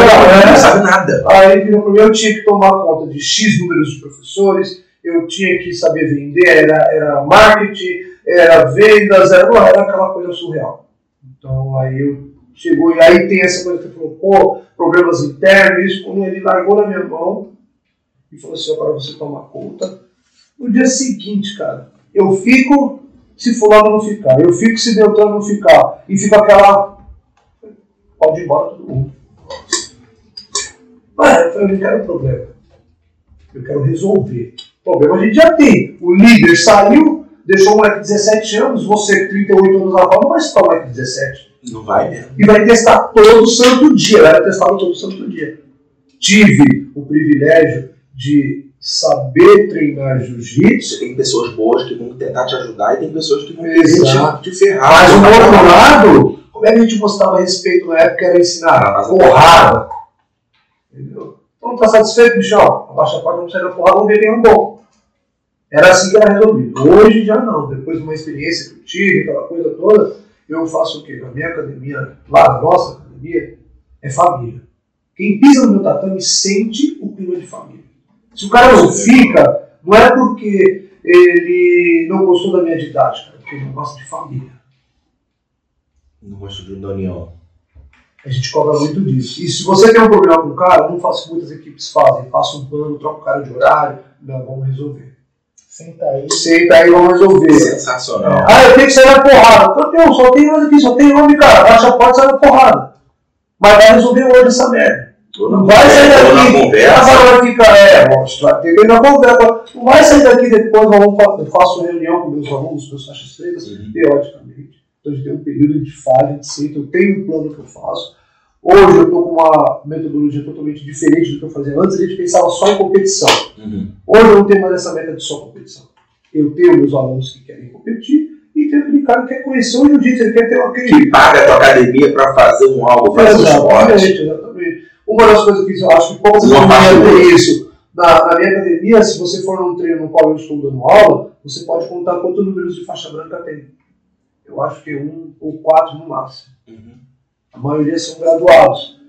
né? sabe nada. Aí virou pra mim, eu tinha que tomar conta de X números de professores, eu tinha que saber vender, era, era marketing, era vendas, era, não, era aquela coisa surreal. Então aí eu chegou, e aí tem essa coisa que falou, pô, problemas internos, isso, quando ele largou na minha mão e falou assim, agora você toma conta. No dia seguinte, cara, eu fico se fulano não ficar, eu fico se Beltrano não ficar, e fica aquela. Pode ir embora todo mundo. Mas eu falei, eu não quero problema. Eu quero resolver. Problema a gente já tem. O líder saiu, deixou o moleque de 17 anos, você 38 anos atrás, não vai estar o moleque de 17. Não vai mesmo. E vai testar todo santo dia. Ela era testada todo santo dia. Tive o privilégio de saber treinar jiu-jitsu, Você tem pessoas boas que vão tentar te ajudar e tem pessoas que vão Exato. te, te ferrar. mas o outro lado, como é que a gente mostrava respeito na época? Era ensinar porrada. Entendeu? Então tá satisfeito, bichão? Abaixa a porta, vamos sair na porrada, vamos ver quem é um bom. Era assim que era resolvido. Hoje já não. Depois de uma experiência que eu tive, aquela coisa toda, eu faço o quê? Na minha academia, lá na nossa academia, é família. Quem pisa no meu tatame sente o clima de família. Se o cara não fica, não é porque ele não gostou da minha didática, é porque ele não gosta de família. Não gosto de da união. A gente cobra muito disso. E se você tem um problema com o cara, eu não faço o que muitas equipes fazem. Passa um pano, troca o cara de horário, não, vamos resolver. Senta aí. Senta aí, vamos resolver. Sensacional. Ah, eu tenho que sair na porrada. Campeão, só tem nós aqui, só tem homem, cara. Baixa a porta e sai na porrada. Mas vai resolver hoje essa merda. Não vai sair daqui. Agora vai ficar, é, ir na conversa. Não vai sair daqui depois, vamos eu faço reunião com meus alunos, meus faixas pretas, Uhum. periodicamente. Então a gente tem um período, faz, a gente senta, eu tenho um plano que eu faço. Hoje eu estou com uma metodologia totalmente diferente do que eu fazia antes, a gente pensava só em competição. Uhum. Hoje eu não tenho mais essa meta de só competição. Eu tenho meus alunos que querem competir E tem aquele cara que quer conhecer o jiu-jitsu, ele quer ter aquele. Que paga a tua academia pra fazer um algo, fazer um esporte. Exatamente, exatamente. Uma das coisas que eu acho que poucas academias tem isso. Na, na minha academia, se você for num treino no qual eu estou dando aula, você pode contar quantos números de faixa branca tem. Eu acho que um ou quatro no máximo. Uhum. A maioria são graduados.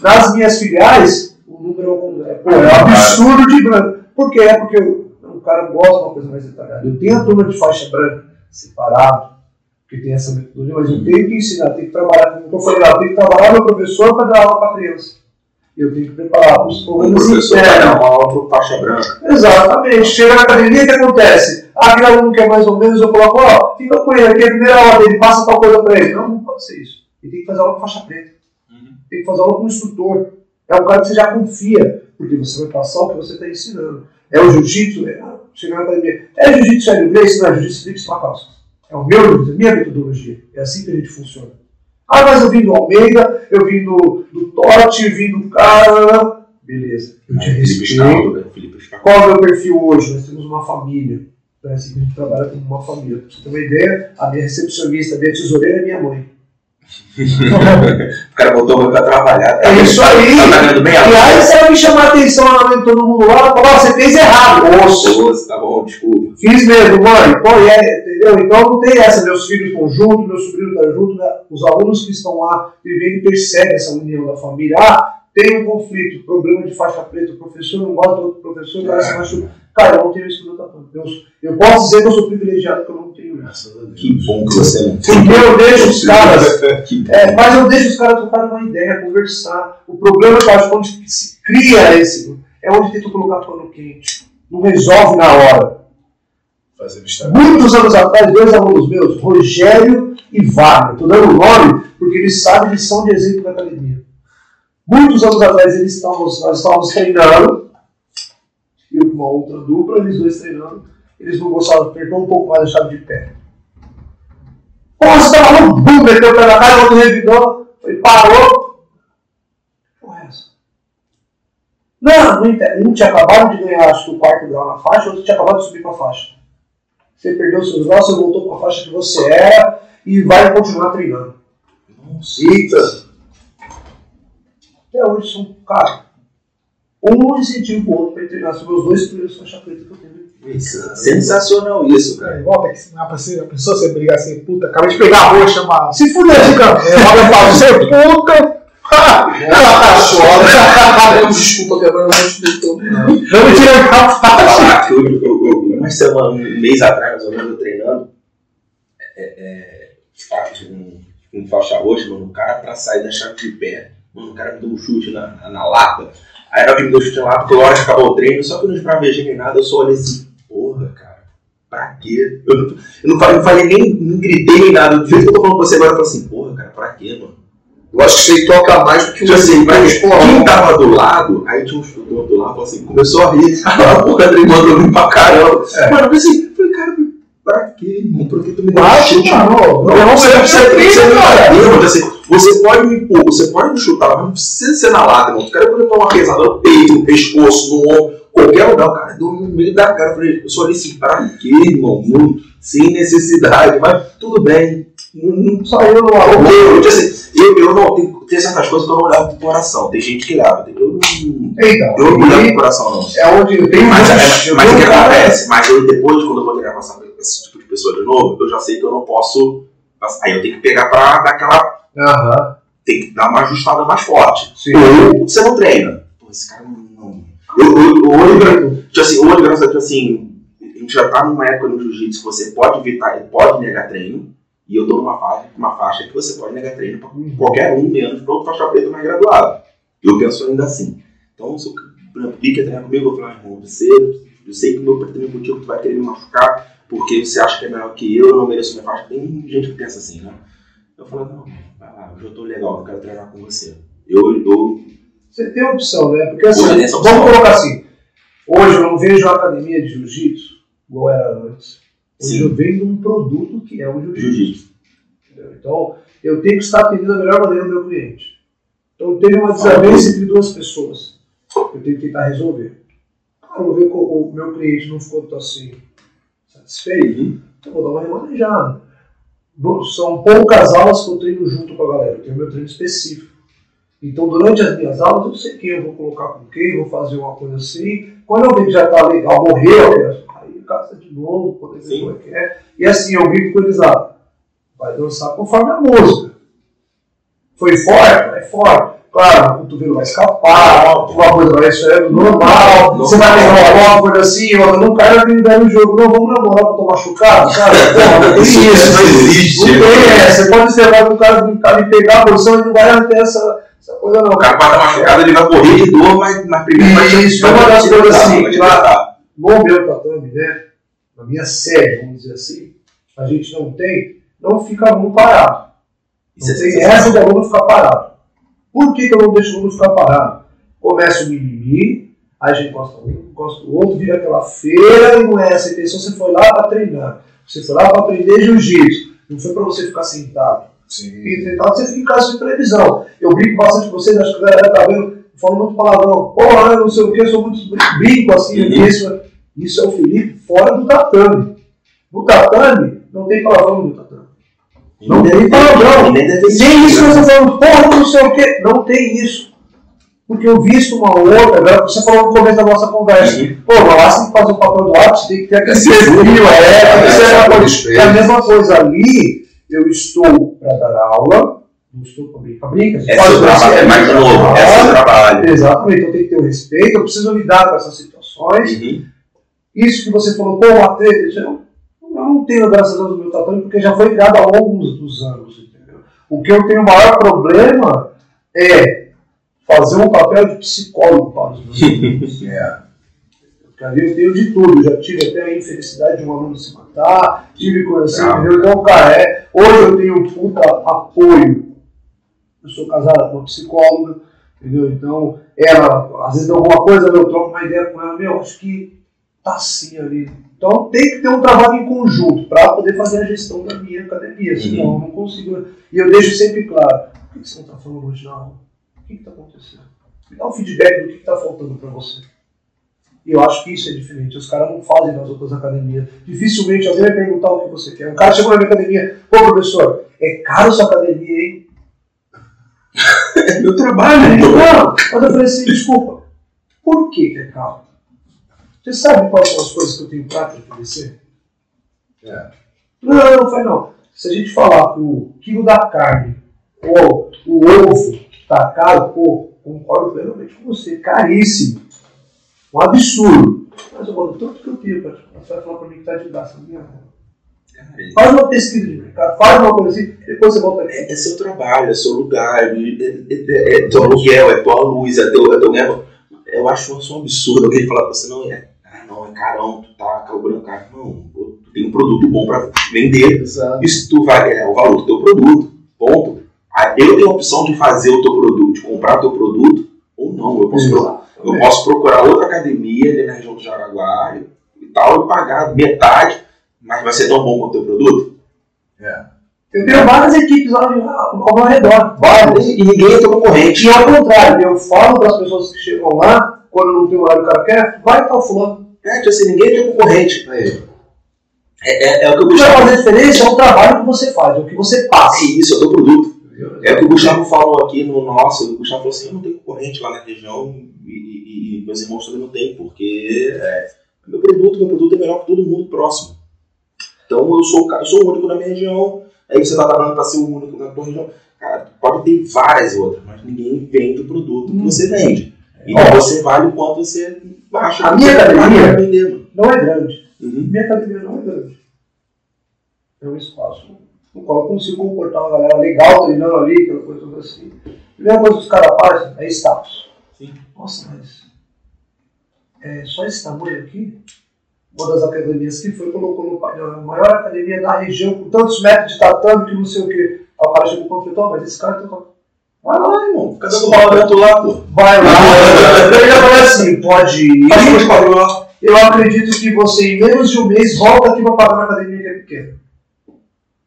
Nas minhas filiais, o número é, pô, é um absurdo de branco. Por quê? É porque o, o cara gosta de uma coisa mais detalhada. Eu tenho a turma de faixa branca separado, porque tem essa metodologia, mas eu tenho que ensinar, tenho que trabalhar, como eu falei lá, eu tenho que trabalhar meu professor para dar aula para criança. Eu tenho que preparar os O problemas professor vai internos. dar uma aula pro faixa branca. Exatamente. Chega na academia, o que acontece? Ah, aquele aluno que é mais ou menos, eu coloco, ó, fica com ele, aqui é a primeira aula dele, passa tal coisa pra ele. Não, não pode ser isso. Ele tem que fazer aula com faixa preta. Tem que fazer aula com um instrutor. É um cara que você já confia, porque você vai passar o que você está ensinando. É o jiu-jitsu, é, chega na academia. É jiu-jitsu, é inglês, não é jiu-jitsu, que uma calça. É o meu, a minha metodologia. É assim que a gente funciona. Ah, mas eu vim do Almeida, eu vim do, do Totti, vim do cara. Beleza. Eu te Felipe respeito. Né? Qual é o meu perfil hoje? Nós temos uma família. Parece que a gente trabalha como uma família. Pra você ter uma ideia, a minha recepcionista, a minha tesoureira é minha mãe. [LAUGHS] O cara botou muito pra trabalhar. É isso aí. Tá bem a Aliás, se ela me chamar a atenção lá vendo todo mundo lá, ela fala, "Ó, você fez errado. Nossa, tá bom, desculpa. fiz mesmo, mãe. Pô, e é, entendeu? Então não tem essa. Meus filhos estão juntos, meu sobrinho está junto. Né? Os alunos que estão lá, ele vem e percebe essa união da família. Ah, tem um conflito, problema de faixa preta, o professor não gosta do outro professor, o cara se machuca. Cara, eu não tenho isso no tapão. Eu, eu posso dizer que eu sou privilegiado, que eu não tenho isso. Que bom que você não Porque eu deixo os [LAUGHS] caras. É, mas eu deixo os caras trocarem uma ideia, conversar. O problema que eu acho que onde se cria esse é onde tenta colocar pano quente. Não resolve na hora. Muitos anos atrás, dois alunos meus, Rogério e Wagner, estou dando o nome porque eles sabem que são de exemplo da academia. Muitos anos atrás eles estávamos, nós estávamos treinando, com uma outra dupla, eles dois treinando, eles não gostavam, apertou um pouco mais a chave de pé. Pô, você tava no bum, meteu o pé na cara, o outro revidou, ele parou. Porra, é essa? Não, não entendo. Um tinha acabado de ganhar, acho que o quarto grau na faixa, outro tinha acabado de subir para a faixa. Você perdeu seus graus, você voltou para a faixa que você era e vai continuar treinando. Nossa. Eita! Até hoje são, cara, um incentiva o outro para treinar. São meus dois primeiros faixa preta que eu tenho. Isso, Sensacional isso, cara. É, volta que pra você, a pessoa você brigar assim, puta, acabei de pegar a roxa, chama. Se fuder, Chica! É, Roda fala, você é puta! [LAUGHS] Chora. Desculpa, quebrando um monte de todo. Não. Não me tira a capa. falar que eu, eu, eu, uma semana, um mês atrás, mais ou menos, eu treinando, é, é, fato, um, um faixa roxa, mano, o cara pra sair da chave de pé, mano, o cara me deu um chute na, na, na lata. Aí na hora que me deu chute na lata, a hora que acabou o treino, só que eu não esbravejei nem nada, eu só olhei assim, porra, cara, pra quê? Eu não, eu não falei, não falei nem, nem gritei nem nada, do jeito que eu tô falando com você agora, eu falei assim, porra, cara, pra quê, mano? Eu acho que aí toca mais do que o Tipo assim, vai mas quem tava do lado, aí tinha um instrutor do lado, assim, começou a rir, [LAUGHS] a porra dele mandou vir pra caramba. É. Mano, eu pensei, falei, cara, pra quê, irmão? Por que tu me deu Mas, chute? mano, Não, não, você, você você, tem, você, não. Você pode me impor, você pode me chutar, mas não precisa ser na lata, irmão. O cara pode tomar uma pesada no peito, no pescoço, no ombro, qualquer lugar, o cara deu no meio da cara. Eu falei, eu só olhei assim, pra quê, irmão? Não, sem necessidade, mas tudo bem. Não, Saiu no eu, eu, assim, eu, eu não, tem, tem certas coisas que eu não levo pro coração. Tem gente que leva. Eu não, Então, eu não e pro coração, não. é onde eu tenho Mas, mais- é, mas o que acontece? Mas eu, depois, quando eu vou treinar com esse tipo de pessoa de novo, eu já sei que eu não posso. Aí eu tenho que pegar pra dar aquela. Aham, Tem que dar uma ajustada mais forte. sim. Ou você não treina. Pô, esse cara não. não- Eu, eu, eu, hoje, tipo assim, hoje, graças a Deus, assim, a gente já tá numa época no jiu-jitsu que você pode evitar, pode negar treino. E eu tô numa faixa, uma faixa que você pode negar treino pra qualquer um, menos pra outro faixa preta mais graduado. Eu penso ainda assim. Então, se o exemplo, Pique treinar comigo, eu vou falar, irmão, você, eu sei que o meu motivo que tu vai querer me machucar, porque você acha que é melhor que eu, eu não mereço minha faixa. Tem gente que pensa assim, né? Eu falo, não, lá, eu tô legal, eu quero treinar com você. Eu, eu Você tem opção, né? Porque assim, Hoje essa opção. vamos colocar assim. Hoje eu não vejo a academia de jiu-jitsu igual era antes. Hoje Sim. eu vendo um produto que é o jiu-jitsu. jiu-jitsu. entendeu? Então, eu tenho que estar atendendo da melhor maneira o meu cliente. Então, teve uma desavença entre duas pessoas. Eu tenho que tentar resolver. Claro, eu vou ver que o meu cliente não ficou tão assim satisfeito, Uhum. eu vou dar uma remanejada. São poucas aulas que eu treino junto com a galera, eu tenho meu treino específico. Então, durante as minhas aulas, eu sei quem eu vou colocar com quem, vou fazer uma coisa assim. Quando eu ver que já tá legal, morreu, aí casa de novo, Sim. como é que é. E assim, eu vivo com eles lá. Vai dançar conforme a música. Foi forte? Vai forte. Claro, o cotovelo vai escapar, uma coisa vai ser normal, você vai pegar uma coisa assim, outra, não cai naquele velho jogo, não, vamos namorar pra eu tô machucado, cara, porra, [LAUGHS] não tem Isso isso. não existe. Não tem, é, você pode observar que o cara brincar pegar a posição e não vai ter essa, essa coisa não. O cara passa machucado, ele vai correr de dor, mas, mas primeiro vai Isso, vai uma das coisas assim, vai tratar. no meu tatame, né, na minha série, vamos dizer assim, a gente não tem, não fica aluno parado. Isso é Não tem essa de aluno ficar parado. Por que, que eu não deixo o aluno ficar parado? Começa o mimimi, aí a gente encosta um, encosta o outro, vira aquela feira e não é essa intenção. Você foi lá para treinar, você foi lá para aprender jiu-jitsu, não foi para você ficar sentado. Sim. E sentado você fica em casa de televisão. Eu brinco bastante com vocês, acho que a galera tá vendo, eu falo muito palavrão. Porra, eu não sei o que, eu sou muito brinco assim, Uhum. isso. Isso é o Felipe fora do tatame. No tatame, não tem palavrão no tatame. Não tem palavrão. Nem isso que você tá falando, porra, não sei o quê. Não tem isso. Porque eu visto uma outra, agora você falou no começo da nossa conversa. Uhum. Pô, lá você tem que fazer o papel do árbitro, você tem que ter aquele frio, é, tem que é, ser essa uma coisa. respeito. É a mesma coisa ali, eu estou para dar aula, não estou para brincar, brinca. você É faz trabalho, é mais novo, é seu trabalho. Exatamente, então tem que ter o respeito, eu preciso lidar com essas situações. Uhum. Isso que você falou, pô, eu eu não tenho, graças a Deus, meu tatame, porque já foi criado ao longo dos, anos, entendeu? O que eu tenho o maior problema é fazer um papel de psicólogo para os meus alunos. [LAUGHS] É. Porque ali eu tenho de tudo, já tive até a infelicidade de um aluno se matar, tive assim, Ah. entendeu? Então, cara, é, hoje eu tenho puta apoio. Eu sou casada com uma psicóloga, entendeu? Então, ela, às vezes alguma coisa, eu troco uma ideia com ela, meu, acho que tá assim ali. Então tem que ter um trabalho em conjunto para poder fazer a gestão da minha academia, senão eu não consigo. E eu deixo sempre claro, o que você não está falando hoje na aula? O que está acontecendo? Me dá um feedback do que está faltando para você. E eu acho que isso é diferente. Os caras não fazem nas outras academias. Dificilmente alguém vai perguntar o que você quer. Um cara chegou na minha academia, pô, professor, é caro sua academia, hein? É meu trabalho, Não, pô. mas eu falei assim, desculpa, por que que é caro? Você sabe quais são as coisas que eu tenho pra te oferecer? É. Não, não, não foi não. Se a gente falar que o quilo da carne ou o ovo tá caro, pô, concordo plenamente com você, caríssimo. Um absurdo. Mas eu falo, tanto que eu tenho te você vai falar pra mim que tá de graça. Minha mão. Faz uma pesquisa de mercado, faz uma coisa assim, depois você volta aqui. É, é seu trabalho, é seu lugar, é, é, é teu aluguel, é tua luz, é teu, é teu negócio. Eu acho um absurdo alguém falar pra você, não, é, não, é carão, tu tá cobrando caro. Não, tu tem um produto bom pra vender, Exato. isso tu vai, é o valor do teu produto, ponto. Aí Eu tenho a opção de fazer o teu produto, de comprar o teu produto, ou não, eu posso, pro- eu posso procurar outra academia ali na região do Jaraguá e tal, e pagar metade, mas vai ser tão bom quanto o teu produto? Eu tenho várias equipes lá ao, ao meu redor. Várias. E ninguém é teu concorrente. E ao contrário, eu falo para as pessoas que chegam lá, quando não tem o horário que o cara quer, vai tal fulano. É, tipo assim, ninguém é teu concorrente. Aí. É, é, é o que o Gustavo fazer diferença é o trabalho que você faz, é o que você passa. É isso, é o teu produto. É o que o Gustavo falou aqui no nosso. O Gustavo falou assim: eu não tenho concorrente lá na região e, e- e meus irmãos também não têm, porque é, meu produto, meu produto é melhor que todo mundo próximo. Então eu sou, eu sou o único na minha região, aí você está trabalhando para ser o único na tua região. Cara, pode ter várias outras, mas ninguém vende o produto que Hum. você vende. E Ó. você vale o quanto você acha A minha academia-. Não é grande. Uhum. Minha academia não é grande. É um espaço no qual eu consigo comportar uma galera legal treinando ali, aquela coisa toda assim. A primeira coisa que os caras fazem é status. Sim. Nossa, mas é só esse tamanho aqui? Uma das academias que foi, colocou no painel, a maior academia da região, com tantos metros de tatame que não sei o quê. Aí o cara chegou e falou, mas esse cara tá Vai lá, irmão. Fica dando pagamento lá, pô. Vai lá. Eu já falei assim, pode ir. Eu acredito que você, em menos de um mês, volta aqui para pagar na academia que é pequena.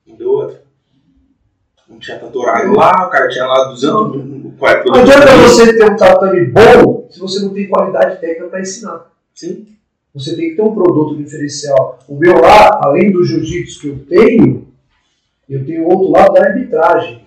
Não deu outra. Não tinha horário lá, o cara tinha lá 200 mil. Qual é Não adianta você ter um tatame bom se você não tem qualidade técnica para ensinar. Sim. Você tem que ter um produto diferencial. O meu lá, além do jiu-jitsu que eu tenho, eu tenho outro lado da arbitragem.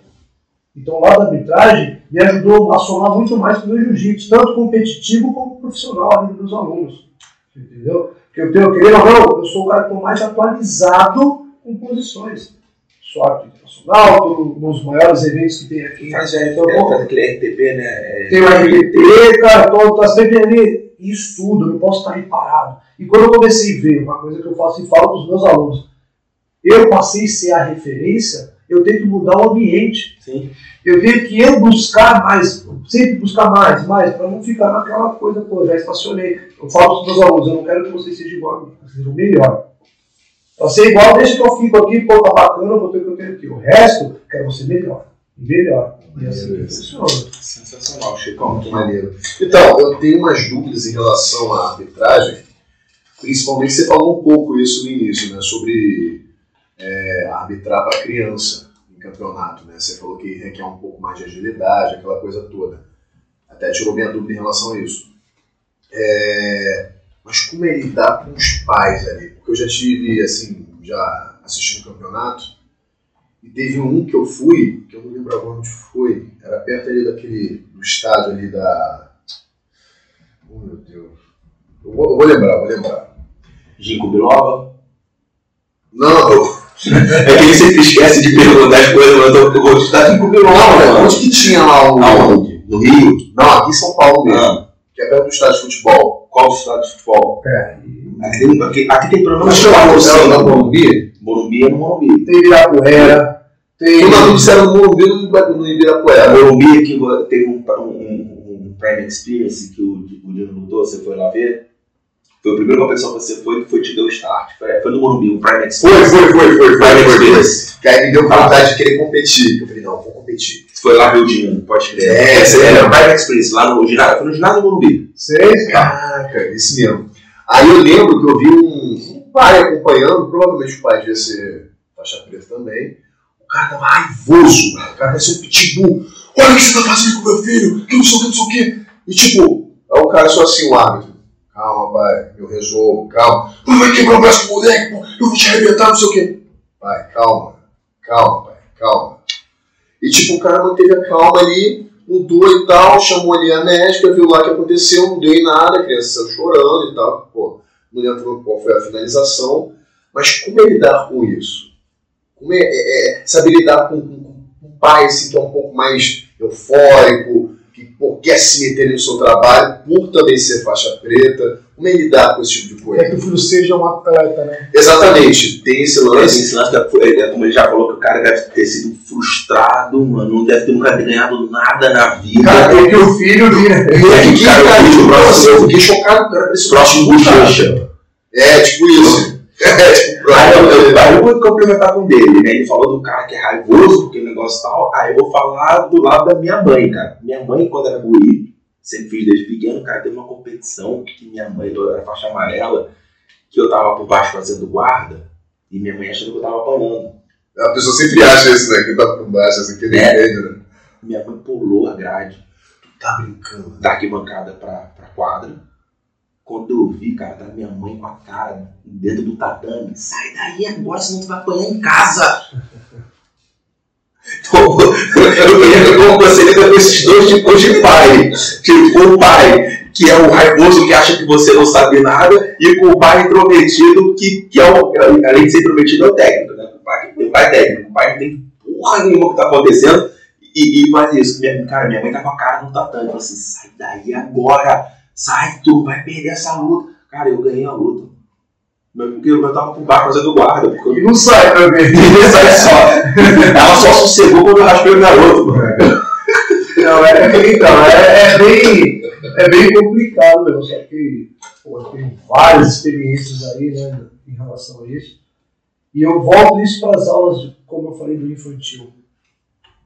Então, o lado da arbitragem me ajudou a somar muito mais com o meu jiu-jitsu, tanto competitivo como profissional ali dos alunos. Entendeu? Porque eu tenho, querendo ou não, eu sou o cara que estou mais atualizado com posições. Sou árbitro internacional, tô nos maiores eventos que tem aqui. Faz, já, Então, é, faz aquele RTP, né? É, Tem o RBT, cara, tô, tá sempre ali. Estudo, eu não posso estar aí parado. E quando eu comecei a ver, uma coisa que eu faço e falo para os meus alunos, eu passei a ser a referência, eu tenho que mudar o ambiente. Sim. Eu tenho que eu buscar mais, sempre buscar mais, mais, para não ficar naquela coisa, pô, já estacionei. Eu falo para os meus alunos, eu não quero que vocês sejam igual a mim, vocês sejam melhor. Pra ser igual, deixa que eu fico aqui, pô, tá bacana, eu vou ter o que eu tenho aqui. O resto, quero você melhor. Melhor. E assim funciona. Sensacional, Chicão. Que maneiro. Então, eu tenho umas dúvidas em relação à arbitragem. Principalmente você falou um pouco isso no início, né? Sobre é, arbitrar para criança em campeonato, né? Você falou que requer um pouco mais de agilidade, aquela coisa toda. Até tirou minha dúvida em relação a isso. É, mas como é lidar com os pais ali? Porque eu já tive, assim, já assisti um campeonato e teve um que eu fui, que eu não lembro agora onde foi, era perto ali daquele, do estádio ali da... Oh, meu Deus. Eu vou, eu vou lembrar, vou lembrar. Ginkgo biloba. Não, É que ele sempre esquece de perguntar as coisas, mas eu vou estudar Ginkgo biloba, não, né? mano. onde que tinha lá o... Aonde? No Rio? Não, aqui em São Paulo mesmo, Ah, que é perto do estádio de futebol. qual o estado de futebol? É, Aqui tem, aqui, aqui tem problema de que lá no da. Morumbi. Morumbi é no Morumbi. tem Ibirapuera, tem. Tem uma dúvida se era no Morumbi ou no no Ibirapuera. Morumbi é que teve um, um, um, um Prime Experience que o, o Dino lutou, você foi lá ver? Foi a primeira competição que você foi que foi te deu o start. Foi, foi no Morumbi, um Prime Foi, Experience. foi, foi, foi, foi, Prime foi, foi. Experience. Que aí me deu vontade de querer competir. Eu falei, não, vou competir. Foi lá ver o Dino, pode crer. É, você é. é, o Prime Experience, lá no ginásio, foi no ginásio do Morumbi. Seis, Caraca, isso mesmo. Aí eu lembro que eu vi um, um pai acompanhando, provavelmente o pai devia ser faixa preta também. O cara tava raivoso, o cara parecia um pitbull. Olha o que você tá fazendo com meu filho, que não sei o que, não sei o que. E tipo, aí o cara só assim, o árbitro. Calma, pai, eu resolvo, calma. Pô, vai quebrar o braço do moleque, pô, eu vou te arrebentar, não sei o que. Pai, calma, calma, pai, calma. E tipo, o cara manteve a calma ali, mudou e tal, chamou ali a médica, viu lá o que aconteceu, não deu em nada, a criança saiu chorando e tal. Pô, não lembro qual foi a finalização, mas como é lidar com isso? Como é, é- é saber lidar com, com- com um pai assim, que é um pouco mais eufórico, que quer se meter no seu trabalho por também ser faixa preta? Como é lidar com esse tipo de é coisa? que o filho seja um atleta, né? Exatamente, tem esse lance. esse lance, da- é, como ele já falou, que o cara deve ter sido frustrado, mano, não deve ter nunca ter ganhado nada na vida. Cara, tem que o filho vira. É que, cara, cara, o tipo, próximo- eu fiquei chocado, cara, desse Próximo bochecha. É, tipo isso. [LAUGHS] É, tipo, Aí eu, eu, aí eu vou complementar com o dele, né? Ele falou do cara que é raivoso, porque o negócio tal. Aí eu vou falar do lado da minha mãe, cara. Minha mãe, quando era guri, sempre fiz desde pequeno, cara, teve uma competição que minha mãe, era faixa amarela, que eu tava por baixo fazendo guarda, e minha mãe achando que eu tava apanhando. a pessoa sempre acha isso, né? Que tá por baixo, assim, que ele É. entende, né? Minha mãe pulou a grade Tá brincando. da arquibancada pra, pra quadra. Quando eu vi, cara, tá minha mãe com a cara dentro do tatame. Sai daí agora, senão tu vai apanhar em casa. Eu como lida com esses dois tipos de pai. Tipo, o pai que é o raivoso que acha que você não sabe nada, e com o pai intrometido, que, que é o, além de ser intrometido, é o técnico. Né? O pai, o pai técnico, o pai não tem porra nenhuma que tá acontecendo. E, e faz isso. Minha, cara, minha mãe tá com a cara no tatame. Fala assim, sai daí agora. Sai, tu vai perder essa luta. Cara, eu ganhei a luta. Porque eu tava por baixo fazendo guarda. Porque E não sai também. não sai só. Ela só sossegou quando eu raspei o garoto, mano. Não, é, então, é, é bem, é bem complicado mesmo, só que pô, eu tenho várias experiências aí, né, em relação a isso. E eu volto isso para as aulas, como eu falei, do infantil.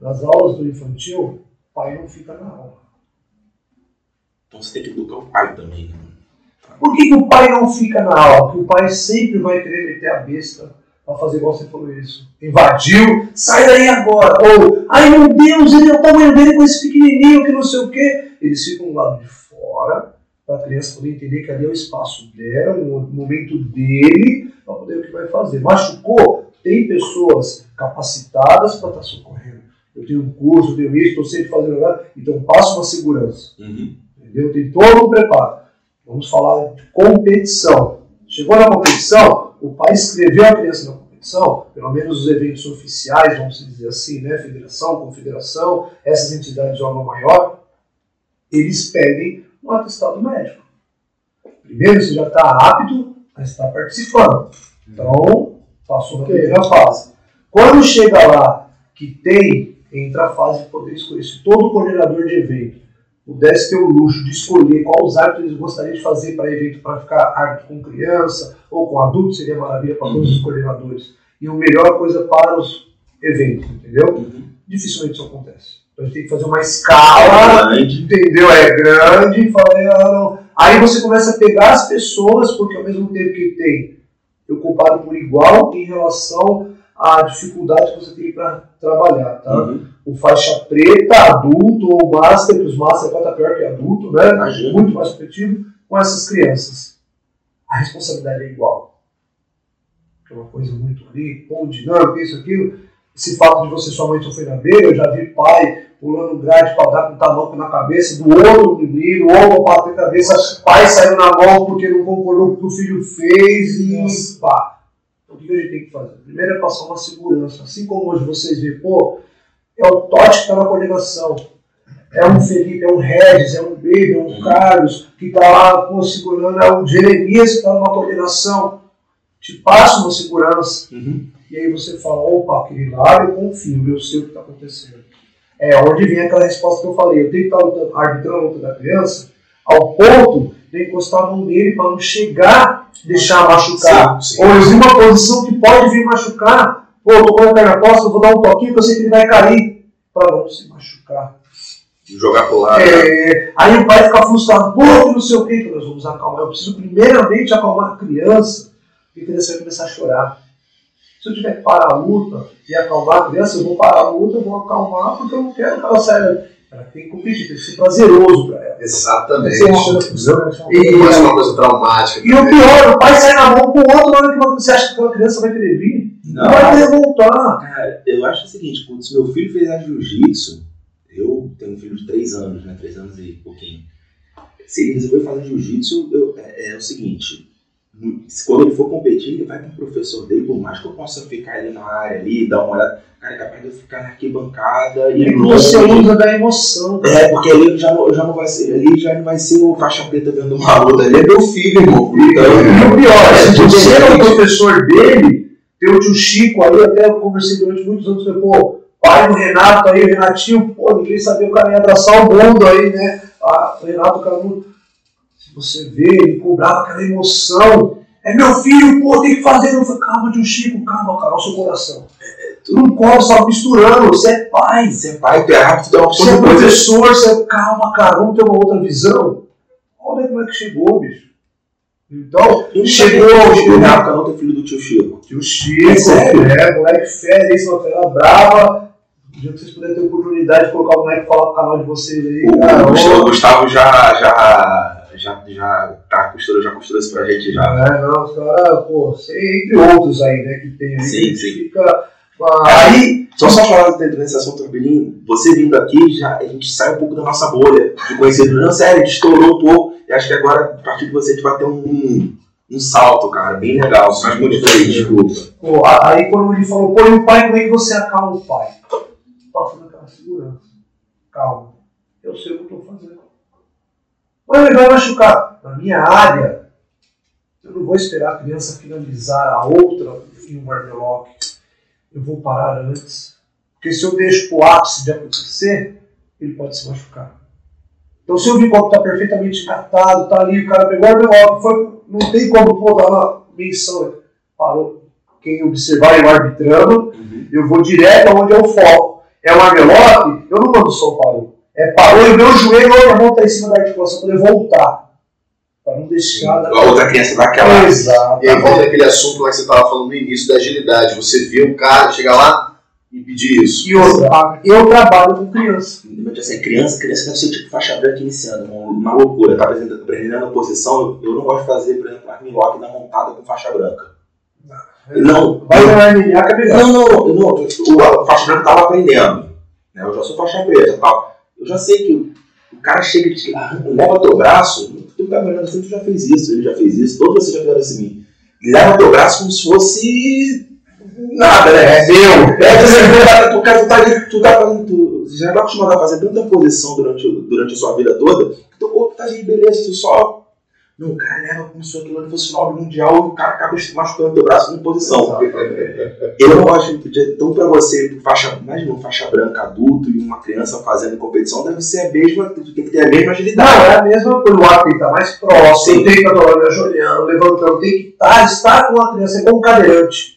Nas aulas do infantil, o pai não fica na aula. Então você tem que educar o pai também. né? Por que, que o pai não fica na aula? Porque o pai sempre vai querer meter a besta pra fazer igual você falou isso. Invadiu, sai daí agora. Ou, ai meu Deus, ele é o tamanho dele com esse pequenininho que não sei o quê. Eles ficam do lado de fora para a criança poder entender que ali é o espaço dela, o momento dele, para poder o que vai fazer. Machucou? Tem pessoas capacitadas para estar tá socorrendo. Eu tenho um curso, eu tenho isso, estou sempre fazendo nada, então passo uma segurança. Uhum. Entendeu? Tem todo um preparo. Vamos falar de competição. Chegou na competição, o pai inscreveu a criança na competição, pelo menos os eventos oficiais, vamos dizer assim, né? Federação, confederação, essas entidades de órgão maior, eles pedem um atestado médico. Primeiro, você já está apto a estar participando. Então, passou na primeira fase. Quando chega lá que tem, entra a fase de poder escolher. Todo coordenador de evento pudesse ter o luxo de escolher quais os hábitos eles gostariam de fazer para evento, para ficar hábito com criança ou com adulto, seria maravilha para todos os uhum. coordenadores. E a melhor coisa para os eventos, entendeu? Uhum. Dificilmente isso acontece. Então a gente tem que fazer uma escala, é entendeu? É grande, falei, ah. Aí você começa a pegar as pessoas, porque ao mesmo tempo que tem, eu comparo por igual em relação à dificuldade que você tem para trabalhar, tá? Uhum. O faixa preta, adulto ou master, que os master estar pior que adulto, né? Imagina. Muito mais competitivo, com essas crianças. A responsabilidade é igual. É uma coisa muito ali, pão dinâmico, isso, aquilo esse fato de você sua mãe sofrer na beira, eu já vi pai pulando grade para dar com tamanco na cabeça do outro menino, ou bater a cabeça, pai saiu na mão porque não concordou com o que o filho fez e Nossa. pá. O que a gente tem que fazer? Primeiro é passar uma segurança. Assim como hoje vocês veem, pô, é o Totti que está na coordenação, é um Felipe, é um Regis, é um Baby, é um uhum. Carlos que está lá pô, segurando, é o Jeremias que está numa coordenação. Te passa uma segurança. Uhum. E aí você fala, opa, aquele lá eu confio, eu sei o que está acontecendo. É onde vem aquela resposta que eu falei. Eu tenho que estar arbitrando a luta da criança ao ponto de encostar a mão dele para não chegar, deixar machucar. Sim, sim. Ou em uma posição que pode vir machucar. Pô, eu tô com a perna costa, eu vou dar um toquinho que eu sei que ele vai cair. Para não se machucar. Jogar pro lado. É, aí o pai fica frustrado, pô, não sei o que, que nós vamos acalmar. Eu preciso primeiramente acalmar a criança, porque a criança vai começar a chorar. Se eu tiver que parar a luta e acalmar a criança, eu vou parar a luta, eu vou acalmar, porque eu não quero que ela saia. Ela tem que competir, tem que ser prazeroso para ela. Exatamente. E pode ser uma coisa traumática. E o pior, o pai sai na mão com o outro, na hora que você acha que aquela criança vai querer vir, não, não vai querer voltar. Cara, eu acho o seguinte, quando meu filho fez a jiu-jitsu, eu tenho um filho de 3 anos, né? 3 anos e pouquinho. Se ele resolveu fazer jiu-jitsu, é, é o seguinte, quando ele for competir, ele vai com o professor dele, por mais que eu possa ficar ali na área ali, dar uma olhada, cara, é capaz de eu ficar na arquibancada e. É você usa da emoção. É, porque ali já, já não vai ser, ali já não vai ser o faixa preta vendo uma luta, ali é meu filho, irmão. Então, e o pior, se você é o professor dele, tem o tio Chico ali, até eu conversei durante muitos anos, falei, pô, pai do Renato aí, Renatinho, pô, ninguém sabia o cara ia abraçar o mundo aí, né? Ah, o Renato, o cara muito você vê, ele cobrava aquela emoção. É meu filho, pô, tem que fazer. Eu falei, calma, tio Chico, calma, cara, o seu coração. Tu não corre, só misturando. Você é pai. Você é pai, tu é rápido, tu é uma Você é professor, você é, calma, cara, vamos ter uma outra visão. Olha como é que chegou, bicho. Então, chegou. O Renato não tem filho do tio Chico. Tio Chico, é, sério? é moleque férias, isso, uma brava. Um dia que vocês puderem ter oportunidade de colocar o moleque falar pro canal de vocês aí. O Gustavo já, já já, já tá costurou, já costurou isso pra gente já. É, não, os caras, pô, entre outros aí, né, que tem aí. Sim, sim. Fica. Aí, só só falar dentro desse assunto, Belinho, você vindo aqui, já, a gente sai um pouco da nossa bolha de conhecido. Não, sério, a gente estourou um pouco, e acho que agora, a partir de você, a gente vai ter um, um salto, cara, bem legal, faz muito diferente, desculpa. Pô, aí quando ele falou, pô, e o pai, como é que você acalma o pai? Passa naquela segurança. Calma. Eu sei o que eu tô fazendo. Mas ele vai machucar. Na minha área, eu não vou esperar a criança finalizar a outra em um armlock. Eu vou parar antes. Porque se eu deixo o ápice de acontecer, ele pode se machucar. Então se eu vi que o está perfeitamente engatado, tá ali, o cara pegou o armlock, foi, não tem como pô, dar uma menção. Parou. Quem observar eu arbitrando, uhum. eu vou direto aonde é o foco. É um armlock, eu não mando só parou é, parou e o meu joelho, a outra mão está em cima da articulação para poder voltar. Para não deixar. Da... A outra criança daquela. Exato. E aí volta aquele assunto lá que você estava falando no início da agilidade. Você vê o cara chegar lá impedir isso. E outra, eu trabalho com criança. Assim, criança, criança deve ser tipo faixa branca iniciando, uma, uma loucura. Tá aprendendo, aprendendo a posição, eu, não gosto de fazer, por exemplo, armlock na montada com faixa branca. Não, Vai eu- na é melhor. não, não, não, não, o, a faixa branca tava aprendendo. Né? Eu já sou faixa preta e tal. Eu já sei que o, cara chega e te leva teu braço, tu tá olhando assim, tu já fez isso, ele já fez isso, todos vocês já fizeram isso em mim. Leva teu braço como se fosse nada, né? É meu. É, você, tu, cara, tu, tá, tu tá fazendo, tu já tá acostumado a fazer tanta posição durante, durante a sua vida toda, que teu corpo tá ali, beleza, tu só. Não, o cara leva como se aquilo ali fosse final mundial e o cara acaba machucando teu braço em posição. [LAUGHS] Eu não acho que então para você, faixa, imagina um faixa branca adulto e uma criança fazendo competição, deve ser a mesma, tem que ter a mesma Não, agilidade. é a mesma coisa. O que estar mais próximo, Sim. tem que estar ajoelhando, levantando, tem que estar, estar com a criança, é como um cadeirante.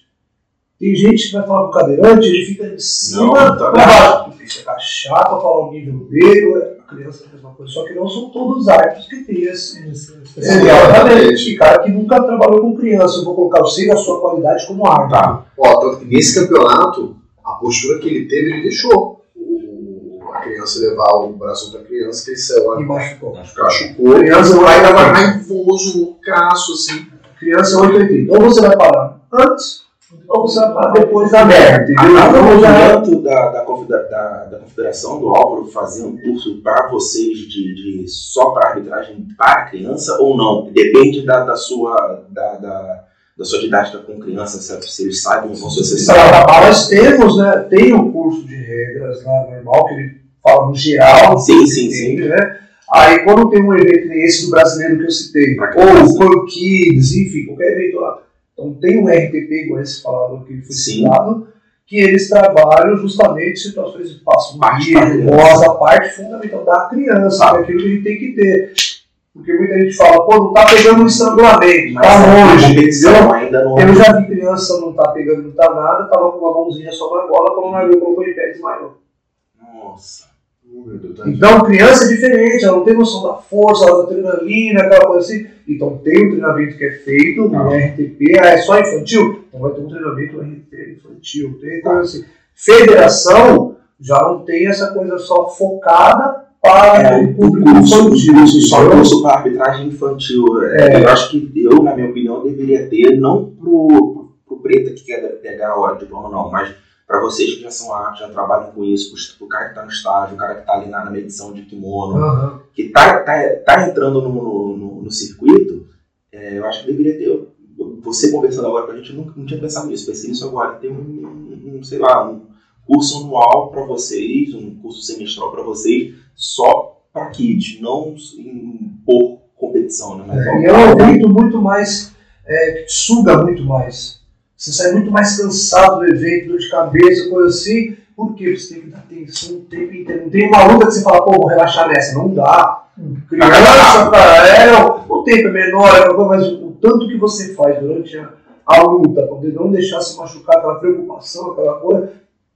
Tem gente que vai falar com o cadeirante, ele fica de cima Não, pra tá baixo. Tu tem que agachar pra falar o nível dele, criança é a mesma coisa. Só que não são todos os árbitros que têm esse. Exatamente. E cara que nunca trabalhou com criança, eu vou colocar você e a sua qualidade como árbitro. Tá. Ó, tanto que nesse campeonato, a postura que ele teve, ele deixou o- a criança levar o braço da criança, que ele saiu lá, E machucou. machucou. Criança O pai vai tava raivoso, loucaço, assim. Criança é 880. Ou você vai parar antes, ou você vai parar depois da merda. Entendeu? É- movimento da, da, confedera- da, da confederação do Álvaro fazer um curso para vocês de, de só para arbitragem para criança ou não? Depende da, da sua da, da, da sua didática com criança, se, eles sabem ou não se vocês sabem. Tá, Nós temos, né? Tem um curso de regras lá normal, que ele fala no geral. Sim, sim, sim. Né? Aí quando tem um evento esse do brasileiro que eu citei, ou o Kids, enfim, qualquer evento lá. Então tem um RTP, igual esse falado que foi Sim. citado, que eles trabalham justamente situações de passo voz, a parte fundamental da criança, que é aquilo que a gente tem que ter. Porque muita gente fala, pô, não tá pegando um estrangulamento, Mas tá a longe. competição ainda não Eu já vi criança não tá pegando, não tá nada, tava com uma mãozinha só na bola, quando largou, colocou em pé desmaiou. Nossa. Tá Então, criança é diferente, ela não tem noção da força, da adrenalina, aquela coisa assim. Então, tem um treinamento que é feito no RTP, ah, é só infantil? Então, vai ter um treinamento RTP infantil. Tem coisa assim. Federação já não tem essa coisa só focada para É, o o público infantil. o curso, só curso para arbitragem infantil. É, Eu acho que eu, na minha opinião, deveria ter, não pro, pro, pro preta que quer pegar o diploma, não, mas para vocês que já são árbitros, já trabalham com isso, pro cara que tá no estágio, o cara que tá ali na, na medição de kimono, Aham. que tá, tá, tá entrando no, no, no- no circuito, é, eu acho que deveria ter. Você conversando agora com a gente, eu não, não tinha pensado nisso, pensei nisso agora. Tem um, um, sei lá, um curso anual para vocês, um curso semestral para vocês, só para kids, não em, por competição, né? Mas E é um evento muito mais. É, que suga muito mais. Você sai muito mais cansado do evento, dor de cabeça, coisa assim. Porque você tem que dar atenção o tempo inteiro. Não tem uma luta que você fala, pô, vou relaxar nessa. Não dá. Criança, cara, é, o tempo é menor, é mas o tanto que você faz durante a, a luta, pra poder não deixar se machucar, aquela preocupação, aquela coisa,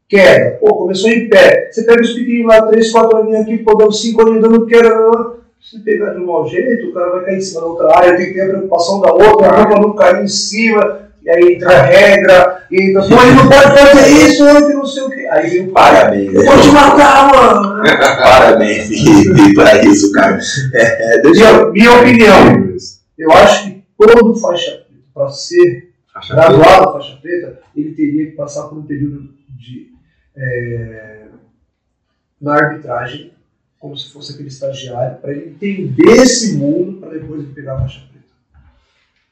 queda. Pô, começou em pé. Você pega os pequeninos lá, três, quatro aninhos aqui, pô, dando cinco aninhos dando queda. Se pegar de um mau jeito, o cara vai cair em cima da outra área, tem que ter a preocupação da outra, a roupa não cair em cima, e aí entra a regra, e entra, pô, ele não pode fazer isso, que não sei o quê. Aí pai, Parabéns. eu vou te matar, mano. [LAUGHS] Parabéns, [LAUGHS] Felipe, para isso, cara. É, é, eu. Minha, minha opinião, eu acho que todo faixa preta, para ser Faixa graduado faixa preta, ele teria que passar por um período de é, na arbitragem, como se fosse aquele estagiário, para ele entender esse mundo, para depois ele pegar a faixa preta.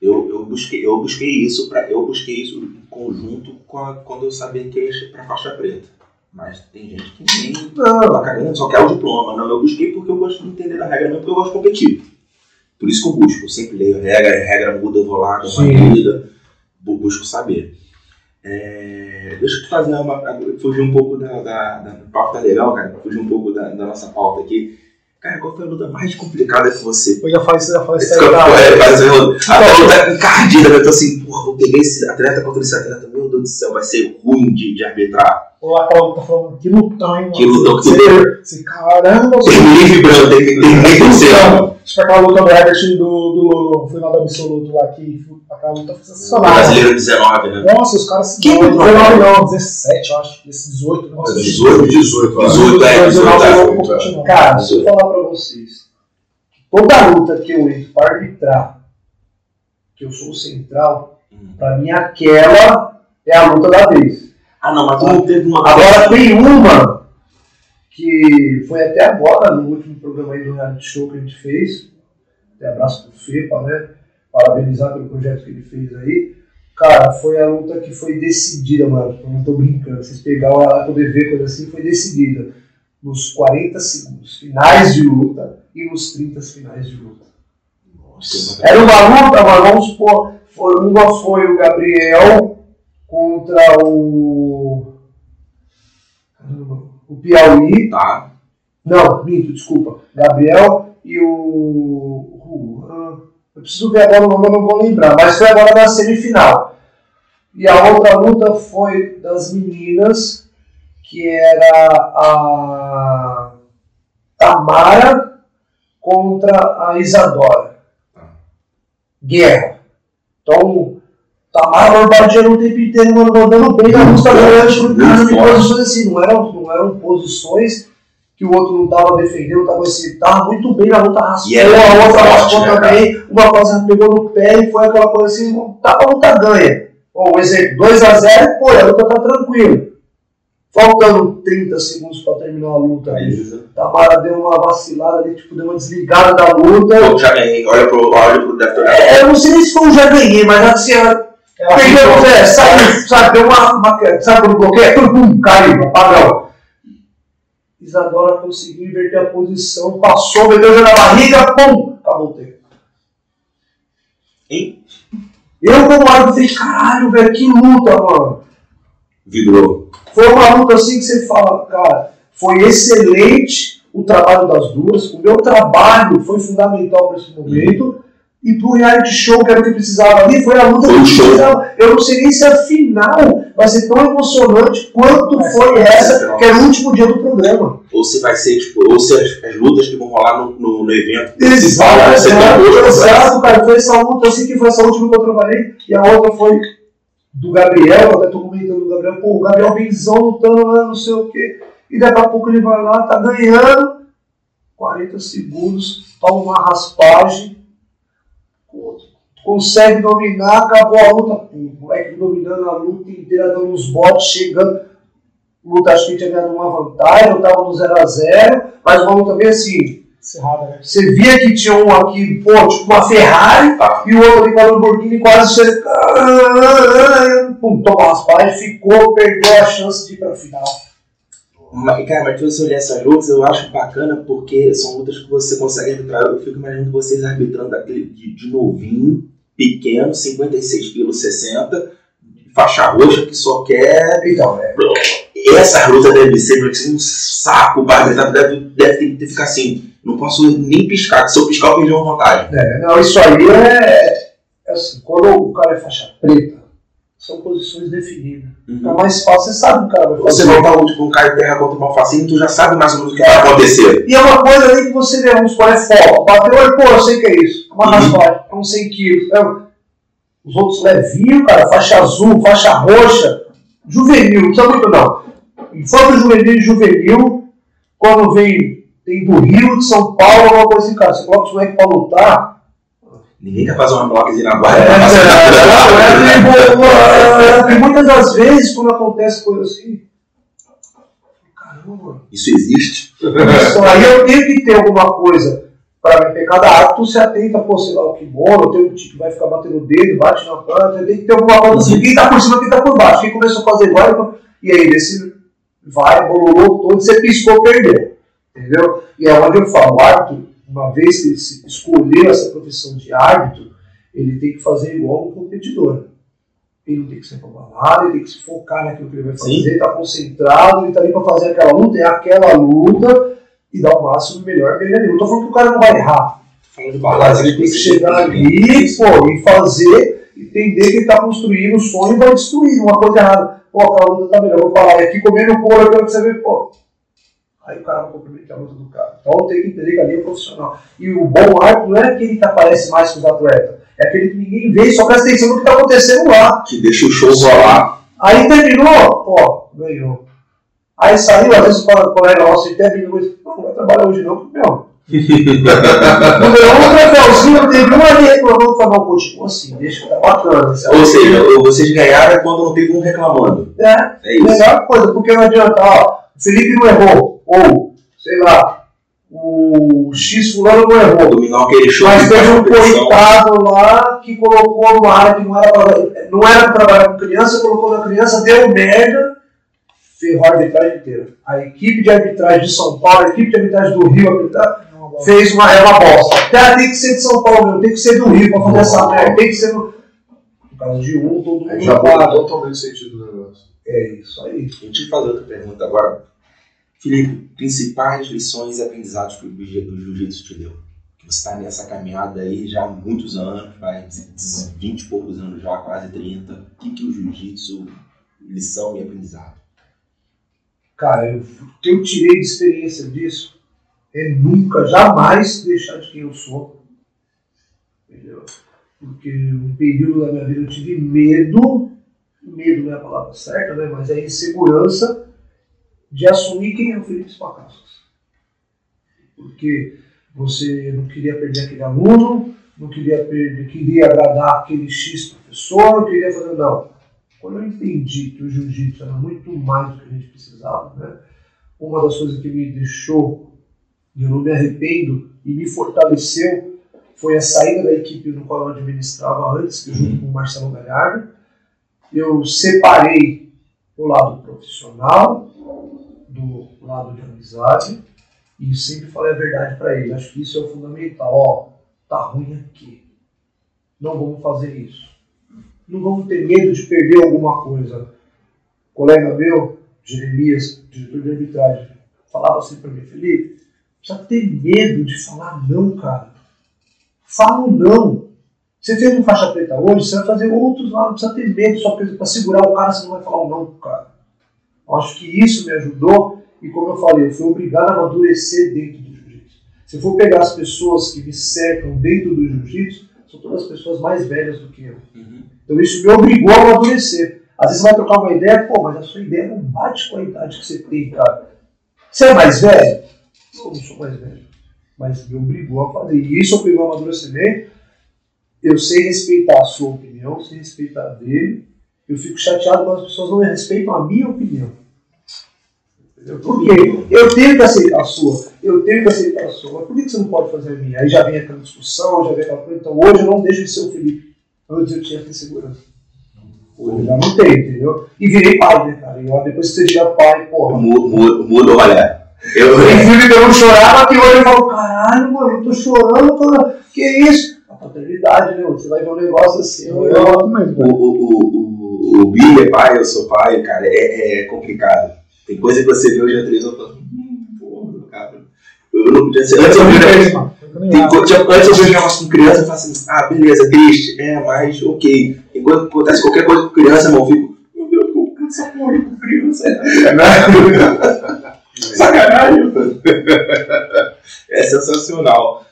Eu, eu, busquei, eu busquei isso para eu busquei isso em conjunto com a- quando eu sabia que ia para faixa preta. Mas tem gente que nem Não, tá cagando, só quer o diploma. Não, eu busquei porque eu gosto de entender a regra, não porque eu gosto de competir. Por isso que eu busco. Eu sempre leio a regra, a regra muda, eu vou lá, dou uma lida, bu- busco saber. É, deixa eu te fazer uma. Fugir um pouco da. da, da tá legal, cara. Fugir um pouco da, da nossa pauta aqui. Cara, qual foi a luta mais complicada que você Eu já falei isso, já falei isso aí. tá? é, o- a luta encardida, eu tô assim, porra, vou pegar esse atleta contra esse atleta, meu Deus do céu, vai ser ruim de, de arbitrar. Ou aquela luta falando, que lutão, hein, mano? Que lutão que Você- tu você- Caramba, você- Terminei vibrando, tem que terminei torcendo. Tipo aquela luta do Herbert e do, do, do final do absoluto lá, que aquela luta foi O sensacional. brasileiro 19, né? Nossa, os caras se Que dão, luta? 19 não, 17, eu acho. Esse 18, nossa. 18, 18, acho. 18, é, 18, não, é. Cara, se eu falar pra vocês, toda luta que eu entro pra arbitrar, que eu sou o central, Hum. pra mim aquela é a luta da vez. Ah, não, mas não teve uma. Agora tem uma que foi até agora, no último programa aí do reality show que a gente fez. Até abraço pro FEPA, né? Parabenizar pelo projeto que ele fez aí. Cara, foi a luta que foi decidida, mano. Eu não tô brincando. Vocês pegaram ela poder ver coisa assim, foi decidida. Nos 40 segundos finais de luta e nos 30 finais de luta. Nossa, Era uma luta, mas vamos supor, foi, uma foi o Gabriel contra o. Caramba, o Piauí. tá. Não, minto, desculpa. Gabriel e o. Juan. Eu preciso ver agora o nome, eu não vou lembrar. Mas foi agora na semifinal. E a outra luta foi das meninas, que era a Tamara contra a Isadora. Guerra. Então, Tamara bombardeando o tempo inteiro, mano, mandando bem na música cara, em posições assim, não eram, não eram posições que o outro não tava defendendo, tava assim, tava muito bem na luta, raspou, E ela é a outra raspou né, também, uma coisa pegou no pé e foi aquela coisa assim, tá a luta ganha. Bom, exemplo, 2x0, pô, a luta tá tranquila. Faltando 30 segundos pra terminar a luta. Aí, Tamara deu uma vacilada ali, tipo, deu uma desligada da luta. eu já ganhei. Olha pro, olha pro olhado. É, eu não sei nem se foi um já ganhei, mas assim, Ela perdeu, é, sabe, sabe, deu uma, uma sabe quando bloqueia, tum, pum, caiu, apagão. Isadora conseguiu inverter a posição, passou, meteu já na barriga, pum, acabou o tempo. Hein? Eu como árbitro falei, caralho, velho, que luta, mano. Vidrou. Foi uma luta assim que você fala, cara, foi excelente o trabalho das duas, o meu trabalho foi fundamental para esse momento, e pro reality show que era o que precisava ali, foi a luta Foi que precisava. Eu não sei nem se a final vai ser tão emocionante quanto foi essa, que era o último dia do programa. Ou se vai ser, tipo, ou se as, as lutas que vão rolar no, no, no evento. Exato, vai ser tão exato, cara. Foi essa luta assim que foi essa última que eu trabalhei, e a outra foi do Gabriel, eu até tô comentando do Gabriel, pô, o Gabriel benzão lutando lá, não sei o quê, e daqui a pouco ele vai lá, tá ganhando, 40 segundos, toma uma raspagem, consegue dominar, acabou a luta, o moleque dominando a luta inteira, dando uns botes, chegando, luta acho que tinha ganhado uma vantagem, eu tava no 0x0, mas uma luta bem assim, Cerrada, né? você via que tinha um aqui, pô, tipo uma Ferrari, Tá. e o outro ali com a Lamborghini quase cercando. Pum, toma raspagem, ficou, perdeu a chance de ir pra final. Mas, cara, mas se você olhar essas lutas, eu acho bacana porque são lutas que você consegue arbitrar. Eu fico imaginando vocês arbitrando aquele de, de novinho, pequeno, 56 quilos, 60, faixa roxa que só quer. Então, é. Essa luta deve ser um saco, o arbitrar deve, deve ter que ficar assim. Não posso nem piscar, se eu piscar eu perdi uma vantagem. é, Não, isso aí é, é assim, quando o cara é faixa preta, são posições definidas. Fica mais fácil, você sabe o o cara vai Você fazer. vai estar tipo, um cara de terra contra uma facinho, tu já sabe mais ou menos o que vai acontecer. E é uma coisa ali que você vê, vamos supor, é foco. Bateu, aí, pô, eu sei que é isso. Uma Uhum. raspagem, é uns 100 quilos. É, os outros levinhos, cara, faixa azul, faixa roxa, juvenil, não precisa muito não. Infanto juvenil e juvenil, quando vem, tem do Rio, de São Paulo, alguma coisa assim, cara, você coloca os moleques pra lutar. Ninguém quer fazer uma bloquezinha na É, guarda é, é, E muitas das vezes, quando acontece coisa assim, caramba, Isso existe. Isso, aí eu tenho que ter alguma coisa para me pegar da água, tu se atenta, pô, sei lá, o kimono, tem um tipo que vai ficar batendo o dedo, bate na planta, tem que ter alguma coisa assim, quem tá por cima, quem tá por baixo, quem começou a fazer vai, e aí desse vai, bololou todo, você piscou, perdeu, entendeu? E é onde eu falo, o árbitro, uma vez que ele escolheu essa profissão de árbitro, ele tem que fazer igual um competidor. Ele não tem que ser balada, ele tem que se focar naquilo que ele vai fazer, Sim. ele tá concentrado, ele tá ali pra fazer aquela luta, é aquela luta, e dar o máximo melhor dele ali. Não tô falando que o cara não vai errar. Falando de balada, ele tem que chegar ali, pô, e fazer entender que ele está construindo o sonho e vai destruir uma coisa errada. Pô, a luta tá melhor, vou falar, e aqui comendo o couro, eu quero que você vê, pô. Aí o cara vai comprometer a luta do cara. Então tem que entender que ali é profissional. E o bom árbitro não é aquele que aparece mais com os atletas, é aquele que ninguém vê e só presta atenção no que está acontecendo lá. Que deixa o show rolar. Aí terminou, pô, ganhou. Aí saiu, às vezes o colega nosso, e terminou, não vai trabalhar hoje não, porque, [LAUGHS] não ganhou um troféuzinho, teve uma ali reclamando, falou, não, continua assim, deixa que tá bacana. sabe? Ou seja, vocês ganharam quando não teve um reclamando. É, É isso. melhor coisa, porque não adianta, ó, o Felipe não errou, ou, sei lá, o X fulano não errou. Dominar aquele show. Mas teve um coitado lá que colocou numa área que não era pra, não era trabalhar com criança, colocou na criança, deu merda, ferrou a arbitragem inteira. A equipe de arbitragem de São Paulo, a equipe de arbitragem do Rio, a arbitra- fez uma, é uma bosta. Cara, tem que ser de São Paulo, mesmo, tem que ser do Rio pra fazer essa merda, tem que ser no. Por causa de um, todo mundo Aí já muda totalmente o sentido do negócio. É isso aí. Eu te fazer outra pergunta agora. Felipe, principais lições e aprendizados que o jiu- o jiu-jitsu te deu? Que você está nessa caminhada aí já há muitos anos, vai 20 e poucos anos já, quase 30. O que, que o jiu-jitsu, lição e aprendizado? Cara, eu- o que eu tirei de experiência disso é nunca, jamais deixar de quem eu sou. Entendeu? Porque um período da minha vida eu tive medo, medo não é a palavra certa, né? mas é insegurança de assumir quem é o Felipe Spacassas. Porque você não queria perder aquele aluno, não queria perder, queria agradar aquele X professor, queria fazer. Não. Quando eu entendi que o jiu-jitsu era muito mais do que a gente precisava, né? uma das coisas que me deixou, e eu não me arrependo, e me fortaleceu, foi a saída da equipe no qual eu administrava antes, que junto com o Marcelo Galhardo, eu separei o lado profissional lado de amizade e sempre falei a verdade para ele. Acho que isso é o fundamental. Ó, tá ruim aqui. Não vamos fazer isso. Não vamos ter medo de perder alguma coisa. colega meu, Jeremias, diretor de arbitragem, falava assim para mim, Felipe, precisa ter medo de falar não, cara. Fala um não. Você fez um faixa preta hoje, você vai fazer outros lá, não precisa ter medo só para segurar o cara, você não vai falar um não pro cara. Acho que isso me ajudou e como eu falei, eu fui obrigado a amadurecer dentro do jiu-jitsu. Se eu for pegar as pessoas que me cercam dentro do jiu-jitsu, são todas pessoas mais velhas do que eu. Então isso me obrigou a amadurecer. Às vezes você vai trocar uma ideia, pô, mas a sua ideia não bate com a idade que você tem, cara. Você é mais velho? Não, não sou mais velho. Mas me obrigou a fazer. E isso eu peguei um amadurecimento. Eu sei respeitar a sua opinião, sei respeitar a dele. Eu fico chateado quando as pessoas não respeitam a minha opinião. Entendeu? Por quê? Eu tenho que aceitar a sua, eu tenho que aceitar a sua, mas por que que você não pode fazer a minha? Aí já vem aquela discussão, já vem aquela coisa. Então hoje eu não deixo de ser o Felipe. Antes eu tinha essa insegurança. Hoje eu já não tenho, entendeu? E virei pai, né, cara? E ó, depois que você vira pai, porra. Muda, muda, muda, olha. Eu, [LAUGHS] filho que eu não chorava, que hoje eu falo, caralho, mano, eu tô chorando, tô... que isso? A paternidade, né? Você vai ver um negócio assim, eu, eu, o, o, o, o, o Billy é pai, eu sou pai, cara, é, é complicado. Tem coisa que você vê hoje na televisão e fala, hum, porra, cara. Eu não podia ser. Antes eu vi um negócio- com criança e falo assim, ah, beleza, triste. É, mas ok. Enquanto acontece qualquer coisa com criança, eu fico, meu Deus, essa porra aí com criança? [LAUGHS] Sacanagem. É sensacional.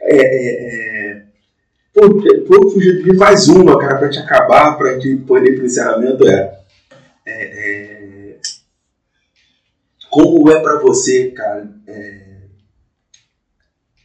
É, é, é... Pô, pô, fugir de mais uma, cara, pra te acabar, pra gente poder pro encerramento. É, é, é... Como é pra você, cara, é,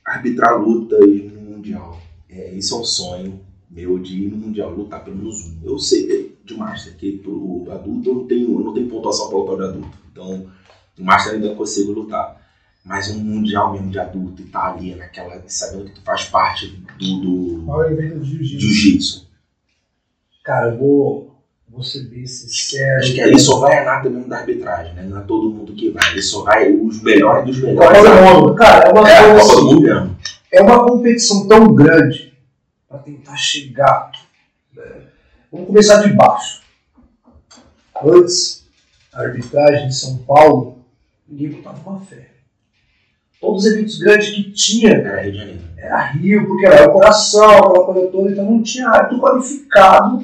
arbitrar lutas no Mundial? É, isso é um sonho meu de ir no Mundial, lutar pelo menos um. Eu sei de Master que pro adulto eu não tenho, eu não tenho pontuação para lutar de adulto. Então, o Master ainda consigo lutar. Mas um Mundial mesmo de adulto e tá ali naquela. sabendo que tu faz parte do, do maior evento de jiu-jitsu. jiu-jitsu. Cara, eu vou, vou ser bem sincero. Acho que ali só vai a nata mesmo da arbitragem, né? Não é todo mundo que vai. Ali só vai os melhores dos Copa melhores. do Mundo. Cara, é uma É Copa do Mundo mesmo. é uma competição tão grande para tentar chegar. né? Vamos começar de baixo. Antes, a arbitragem em São Paulo, ninguém botava uma fé. Todos os eventos grandes que tinha Era Rio de Janeiro. era Rio, porque era o coração, aquela coisa toda, então não tinha árbitro qualificado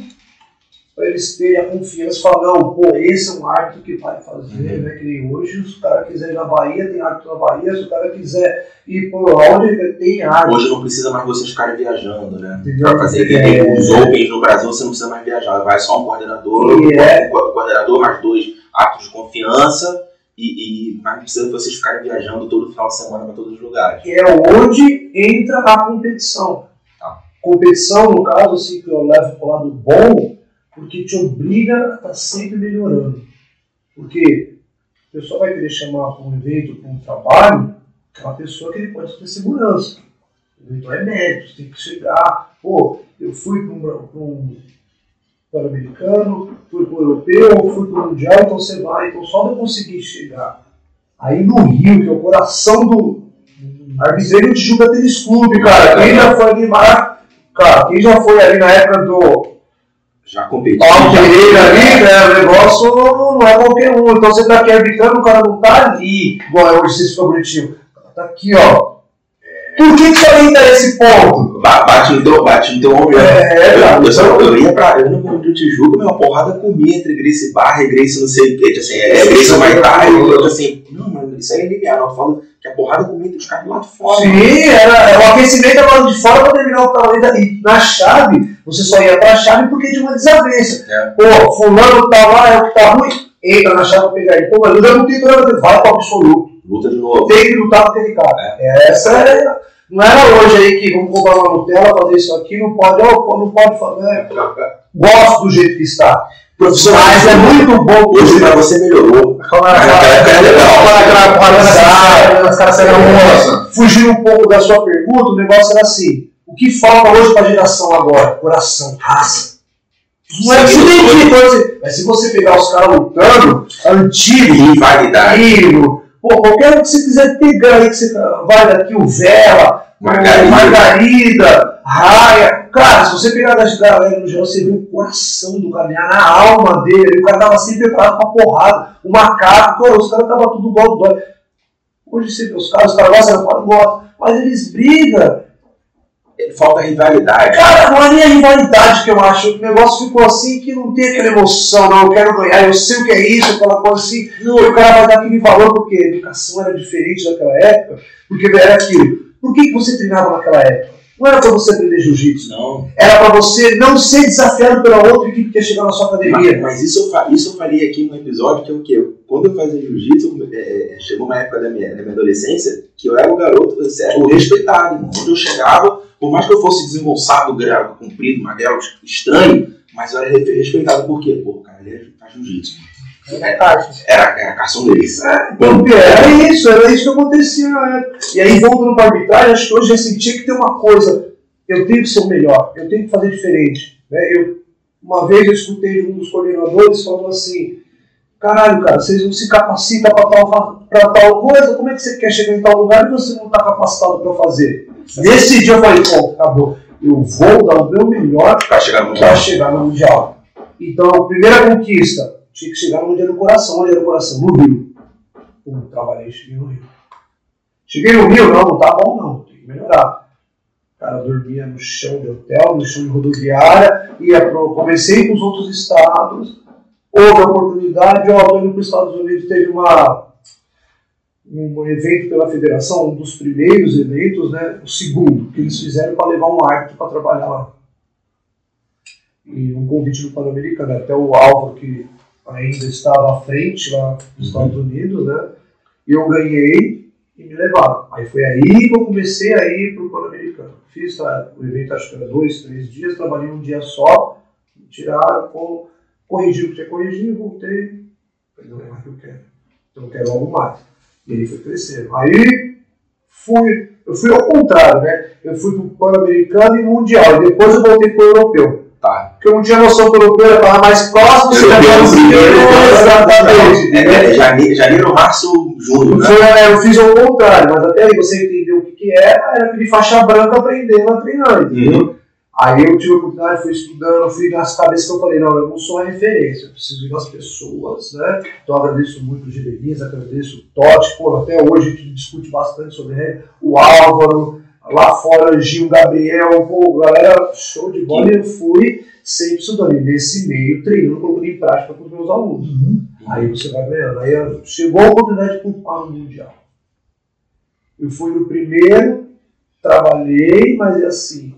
para eles terem a confiança e falar, não, pô, esse é um árbitro que vai fazer, Uhum. né? Que nem hoje, se o cara quiser ir na Bahia, tem árbitro na Bahia, se o cara quiser ir por onde tem árbitro. Hoje não precisa mais vocês ficarem viajando, né? Pra fazer É. os Opens no Brasil, você não precisa mais viajar. Vai só um coordenador, é. um co- coordenador mais dois atos de confiança, e, e mas não precisa vocês ficarem viajando todo final de semana para todos os lugares. que é onde entra a competição. Tá. Competição, no caso, assim, que eu levo para o lado bom, porque te obriga a estar sempre melhorando. Porque o pessoal vai querer chamar para um evento, para um trabalho, aquela pessoa que ele pode ter segurança. O evento é médico, tem que chegar. Pô, eu fui para um, pra um pan-americano, fui para o europeu, fui para o mundial, então você vai. Então só de eu conseguir chegar aí no Rio, que é o coração do, Arbitreiro de Juba Tênis Clube, cara. Quem já foi ali, cara, quem já foi ali na época do Já competi. Paulo já- Pereira ali, né? O negócio não é qualquer um. Então você tá aqui arbitrando, o cara não tá ali, igual é. O cara Tá aqui, ó. Por que que você ainda é esse ponto? Ba- Bate no teu, bate no teu ombro. né? É, cara. Eu, só- eu ia pra. Eu ia pro Rio Tijuca, meu, uma porrada comia entre Grace Barra e Grace não sei o que. Assim, é Grace Maitai. E eu assim, não, mas isso aí é linear. Eu falo que a porrada comia entre os caras lá de fora. Sim, era, era o aquecimento agora de fora para terminar o talento. E na chave, você só ia pra chave porque tinha uma desavença. É. Pô, fulano tá lá, é o que tá ruim, entra na chave pra pegar ele. Pô, mas eu já não tenho problema, vai pro absoluto. Luta de novo. Tem que lutar com aquele cara. Essa é. Não era hoje aí que vamos comprar uma Nutella, fazer isso aqui, não pode, não pode fazer. Gosto do jeito que está. Mas é muito bom Hoje pra você melhorou. é legal. Os caras saíram. Fugindo um pouco da sua pergunta, o negócio era assim: o que falta hoje para a geração agora? Coração, raça. Não é que coisa. Mas se você pegar os caras lutando, antigo, Rivalidade. Danilo, pô, qualquer um que você quiser pegar aí, que você vai daqui, o Vela, Margarida. Margarida, Raia. Cara, se você pegar das galera no geral, você vê o coração do cara, na alma dele. O cara tava sempre preparado pra porrada. O macaco, os caras tava tudo igual do. Hoje você vê os caras, os caras gostam, mas eles brigam. Falta rivalidade. Cara, não é nem a rivalidade que eu acho. O negócio ficou assim que não tem aquela emoção, não. Eu quero ganhar, eu sei o que é isso, aquela coisa assim. Não, o cara vai dar aquele valor porque a educação era diferente naquela época, porque era aquilo. Por que, que você treinava naquela época? Não era para você aprender jiu-jitsu, Não. era para você não ser desafiado pela outra equipe que ia chegar na sua Mas, academia. mas isso, eu, isso eu falei aqui no episódio, que é o quê? Quando eu fazia jiu-jitsu, é, é, chegou uma época da minha, da minha adolescência que eu era o garoto, você era o respeitado. Onde eu chegava, por mais que eu fosse desengonçado, gravo, comprido, magrelo, estranho, mas eu era re- respeitado. Por quê? Pô, cara, ele faz jiu-jitsu. É. Era, era carção deles. Porque era isso, era isso que acontecia na época. E aí, voltando para a arbitragem, acho que hoje assim, tinha que ter uma coisa. Eu tenho que ser o melhor, eu tenho que fazer diferente. Né? Eu, uma vez eu escutei de um dos coordenadores falando assim: caralho, cara, vocês não se capacitam para tal, pra tal coisa, como é que você quer chegar em tal lugar e você não está capacitado para fazer? Nesse dia eu falei: pô, acabou. Eu vou dar o meu melhor Pra chegar no para chegar no Mundial. Então, a primeira conquista, tinha que chegar no Mundial do Coração. Onde era o coração? No Rio. Pum, trabalhei, cheguei no Rio. Cheguei no Rio, não, não tá bom não, tem que melhorar. O cara dormia no chão de hotel, no chão de rodoviária, ia pro, comecei com os outros estados, houve a oportunidade, ó, tô indo para os Estados Unidos, teve uma, um evento pela federação, um dos primeiros eventos, né, o segundo, que eles fizeram para levar um árbitro para trabalhar lá e um convite do Pan-Americano, até o Álvaro que ainda estava à frente lá nos Estados Unidos, né? E eu ganhei e me levaram. Aí foi aí que eu comecei a ir para o Pan-Americano. Fiz tá, o evento, acho que era dois, três dias, trabalhei um dia só, tiraram, corrigi o que tinha que corrigir, voltei. Falei, não é mais o que eu quero. Então eu quero algo mais. E aí foi crescendo. Aí fui, eu fui ao contrário, né? Eu fui para o Pan-Americano e Mundial. E depois eu voltei para o Europeu. Tá. Porque eu não tinha noção que o europeu ia estar mais próximo, você já Europeu, estava primeiro, Exatamente. É, é, janeiro, janeiro, março, junho, né? Foi, é, eu fiz ao contrário, mas até aí você entendeu o que, que era, era aquele faixa branca aprendendo a treinar, entendeu? Aí eu tive a oportunidade, fui estudando, fui nas cabeças que eu falei, não, eu não sou a referência, eu preciso ir nas pessoas, né? Então agradeço muito o Gidenis, agradeço o Totti, pô, até hoje a gente discute bastante sobre ele, o Álvaro, lá fora, Gil, Gabriel, pô, galera, show de bola, e eu fui sempre estudando, e nesse meio, treinando, colocando em prática com os meus alunos. Uhum. Aí você vai ganhando. Aí chegou a oportunidade de participar no Mundial. Eu fui no primeiro, trabalhei, mas é assim,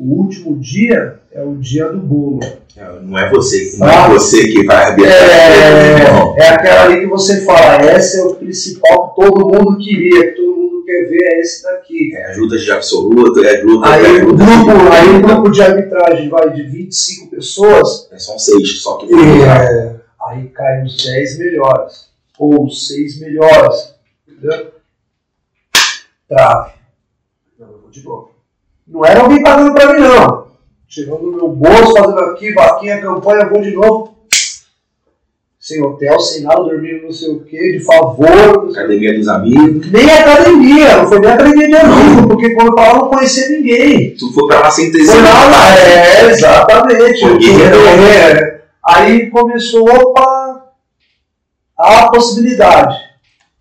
o último dia é o dia do bolo. É, Não é você, não é você que vai É, arbitrar. é aquela ali que você fala, essa é o principal que todo mundo queria, que todo mundo quer ver, é esse daqui. É ajuda de absoluto, é é Aí ajuda. grupo, aí o grupo de arbitragem vai de 25 pessoas, É, São seis, só que é, aí cai os 10 melhores, ou os 6 melhores, entendeu? Trave. Não, eu vou de novo. Não era alguém pagando pra mim, não. Chegando no meu bolso, fazendo aqui, vaquinha, campanha, vou de novo. Sem hotel, sem nada, dormindo não sei o que, de favor. academia dos amigos. nem academia, não foi nem academia de amigo, porque quando eu tava não conhecia ninguém. Tu foi pra lá sem ter Foi nada, é, exatamente. Guerreiro. É. Aí começou opa, a possibilidade.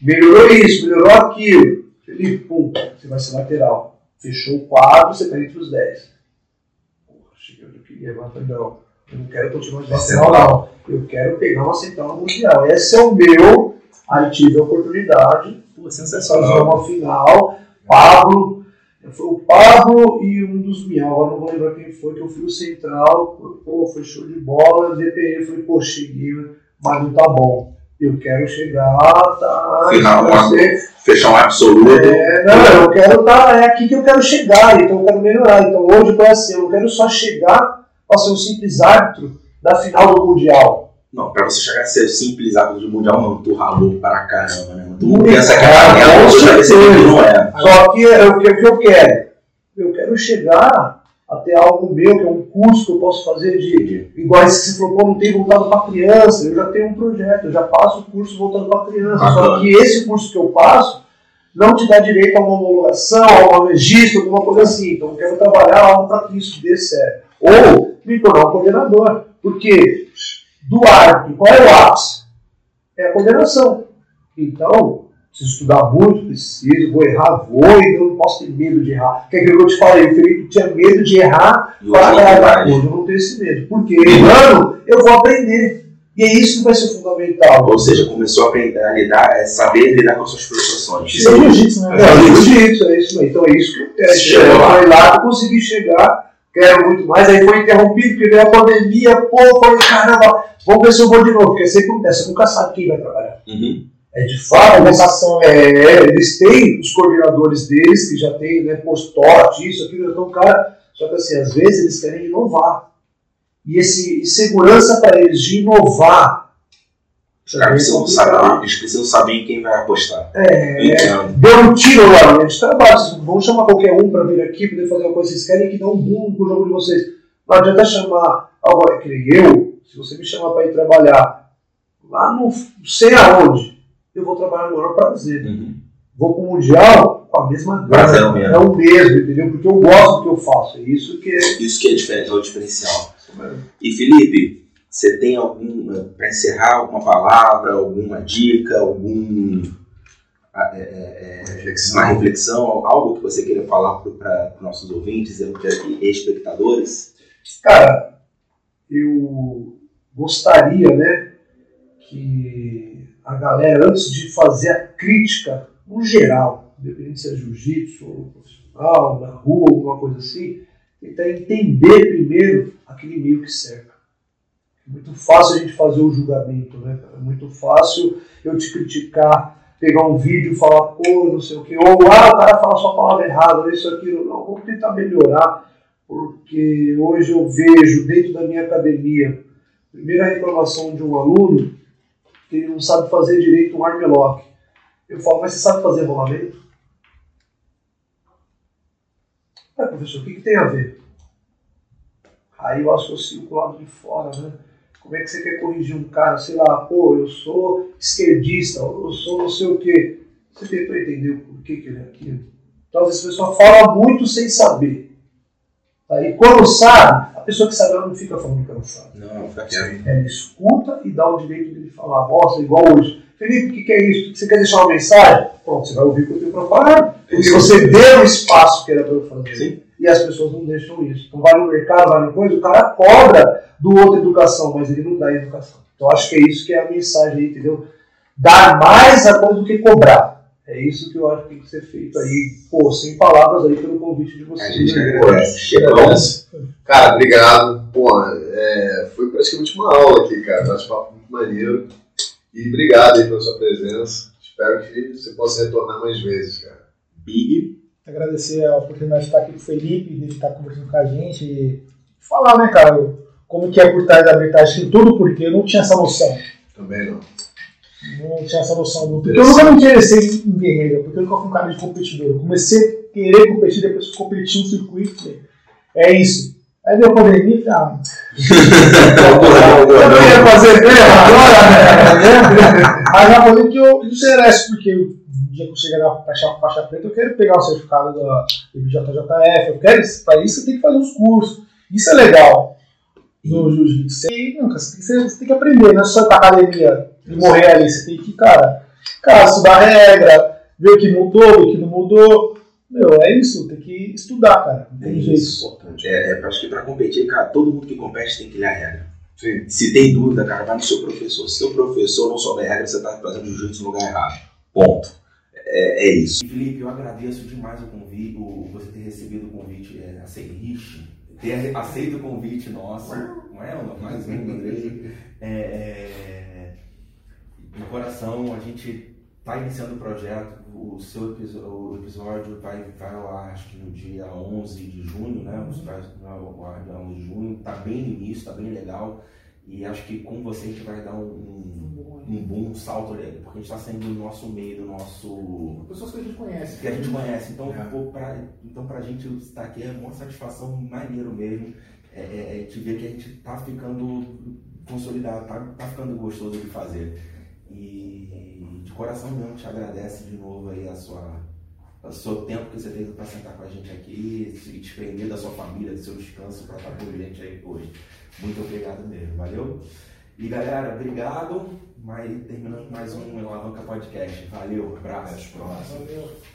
Melhorou isso, melhorou aquilo. Felipe, pum, você vai ser lateral. Fechou o quadro, você tá entre os 10. Porra, cheguei onde eu queria, não, eu não quero continuar de lateral, não. Eu quero pegar uma central Mundial. Esse é o meu. Aí tive a oportunidade Pô, fazer sensacional. uma final. Pablo, foi o Pablo e um dos Miau, agora não vou lembrar quem foi, que eu fui o central, pô, foi show de bola, DPE, eu falei, pô, cheguei, mas não tá bom. Eu quero chegar, tá. Final, vai ser- Fechar um absoluto. é, não, eu quero tá, é aqui que eu quero chegar, então eu quero melhorar. Então hoje foi assim, eu não quero só chegar para ser um simples árbitro da final do Mundial. Não, pra você chegar a ser simples árbitro do Mundial, mano, tu ralou pra caramba, né? Tu Muito, pensa que é que certeza. não é. Só que é o que eu quero? Eu quero chegar até algo meu, que é um curso que eu posso fazer de. Igual esse que você falou, pô, não tem voltado para criança. Eu já tenho um projeto, eu já passo o curso voltado para criança. Só Bacana. que esse curso que eu passo não te dá direito a uma homologação, a um registro, alguma coisa assim. Então eu quero trabalhar algo para que isso dê certo. Ou me tornar um coordenador. Porque do árbitro, qual é o ápice? É a coordenação. Então, preciso estudar muito, preciso, vou errar, vou, e eu não posso ter medo de errar. Que é aquilo que eu te falei, o Felipe tinha medo de errar E para vai. coisa. Eu não tenho esse medo. Porque errando, eu vou aprender. E é isso que vai ser fundamental. Ou seja, começou a aprender a lidar, é saber lidar com as suas frustrações. Isso é jiu-jitsu, né? É, o jiu-jitsu, é isso aí. Então é isso que eu quero. Chegou Eu lá. Foi lá que eu consegui chegar, quero muito mais. Aí foi interrompido, porque veio a pandemia, pô, falei, caramba, vamos ver se eu vou de novo, porque sempre acontece, você nunca sabe quem vai trabalhar. Uhum. É de fato, eles, Vocação, né? é, eles têm os coordenadores deles, que já tem né, postote, isso, aquilo, então, cara, só que assim, às vezes eles querem inovar. E esse e segurança para eles de inovar. Os caras precisam saber, eles precisam saber em quem vai apostar. É, entendo. Deu um tiro lá, de trabalho. Vocês não vão chamar qualquer um para vir aqui, poder fazer uma coisa. Vocês querem que dê um boom pro jogo de vocês. Não adianta chamar agora, que eu, se você me chamar para ir trabalhar lá no sei aonde, eu vou trabalhar no maior prazer. Uhum. Vou pro Mundial com a mesma grana. mesmo. É o mesmo, entendeu? Porque eu gosto do que eu faço. É isso que é. Isso que é, diferente, é o diferencial. E Felipe, você tem algum, para encerrar, alguma palavra, alguma dica, algum ah, é, é, é, Reflexão. uma reflexão, algo que você queira falar para os nossos ouvintes e espectadores? Cara, eu gostaria, né, que a galera, antes de fazer a crítica, no geral, independente se é jiu-jitsu, ou profissional, na rua, alguma coisa assim, tentar entender primeiro aquele meio que cerca. É muito fácil a gente fazer o julgamento, né? É muito fácil eu te criticar, pegar um vídeo e falar, pô, não sei o quê, ou ah, o cara fala só a palavra errada, isso, aquilo. Não, vamos tentar melhorar porque hoje eu vejo dentro da minha academia, primeira reclamação de um aluno, que ele não sabe fazer direito um armlock. Eu falo, mas você sabe fazer rolamento? É, professor, o que, que tem a ver? Aí eu associo com o lado de fora, né? Como é que você quer corrigir um cara, sei lá, pô, eu sou esquerdista, eu sou não sei o quê. Você tentou entender o porquê que ele é aquilo? Então, às vezes a pessoa fala muito sem saber. Tá? E quando sabe, pessoa que sabe ela não fica falando que ela sabe. Não, fica quieto. Ela escuta e dá o direito de ele falar. Nossa, igual hoje. Felipe, o que, que é isso? Você quer deixar uma mensagem? Pronto, você vai ouvir o que eu tenho para falar. Porque você deu o espaço que era para eu fazer. Sim. E as pessoas não deixam isso. Então vai no mercado, vai no coisa, o cara cobra do outro educação, mas ele não dá educação. Então acho que é isso que é a mensagem aí, entendeu? Dar mais a coisa do que cobrar. É isso que eu acho que tem que ser feito aí, pô, sem palavras aí pelo convite de A vocês. gente que né? agradece. Chegamos. Cara, obrigado. Pô, é, foi praticamente uma aula aqui, cara. Bate-papo muito maneiro. E obrigado aí pela sua presença. Espero que você possa retornar mais vezes, cara. Big. Agradecer a oportunidade de estar aqui com o Felipe, de estar conversando com a gente e falar, né, cara, como que é por trás da tem tudo porque eu não tinha essa noção. Também não. Não tinha essa noção. Porque eu nunca me interessei em guerreiro, porque eu nunca fui um cara de competidor. Eu comecei a querer competir, depois competi no circuito, falei, é isso. Aí deu a pandemia e falei, ah, eu não ia fazer mesmo agora, né? Mas já falei que eu me interesso, porque o dia que eu chegar na faixa, faixa preta, eu quero pegar o certificado da IBJJF, eu quero, para isso eu tenho que fazer uns cursos. Isso é legal no jiu-jitsu. Você, você tem que aprender, não é só ir pra academia e morrer ali. Você tem que, cara, cara, estudar regra, ver o que mudou, ver o que não mudou. Meu, é isso, tem que estudar, cara. Não É tem jeito. isso. Importante. É, é, acho que pra competir, cara, todo mundo que compete tem que ler a regra. Sim. Se tem dúvida, cara, vai no seu professor. Se seu professor não souber a regra, você tá fazendo jiu-jitsu no lugar errado. Ponto. É, é isso. Felipe, eu agradeço demais o convite, o, você ter recebido o convite, é, aceito, ter aceito o convite nosso, não é? Mais um, Andrei. [LAUGHS] É, é, de coração, a gente está iniciando o projeto, o seu o episódio vai, vai ao ar, acho que no dia 11 de junho, né? O vai ao ar dia 11 de junho, está bem no início, está bem legal. E acho que com você a gente vai dar um, um, um um salto porque a gente está saindo do nosso meio, do nosso Pessoas que a gente conhece. que a gente conhece. Então, pô, pra, então pra gente estar aqui é uma satisfação maneiro mesmo. É, é, é te ver que a gente tá ficando consolidado, tá, tá ficando gostoso de fazer. E de coração mesmo te agradece de novo aí a sua, o seu tempo que você teve para sentar com a gente aqui e desprender da sua família, do seu descanso para estar com a gente aí hoje. Muito obrigado mesmo, valeu? E galera, obrigado. Mas terminando mais um Alavanca Podcast. Valeu, abraço. Até as próximas. Valeu.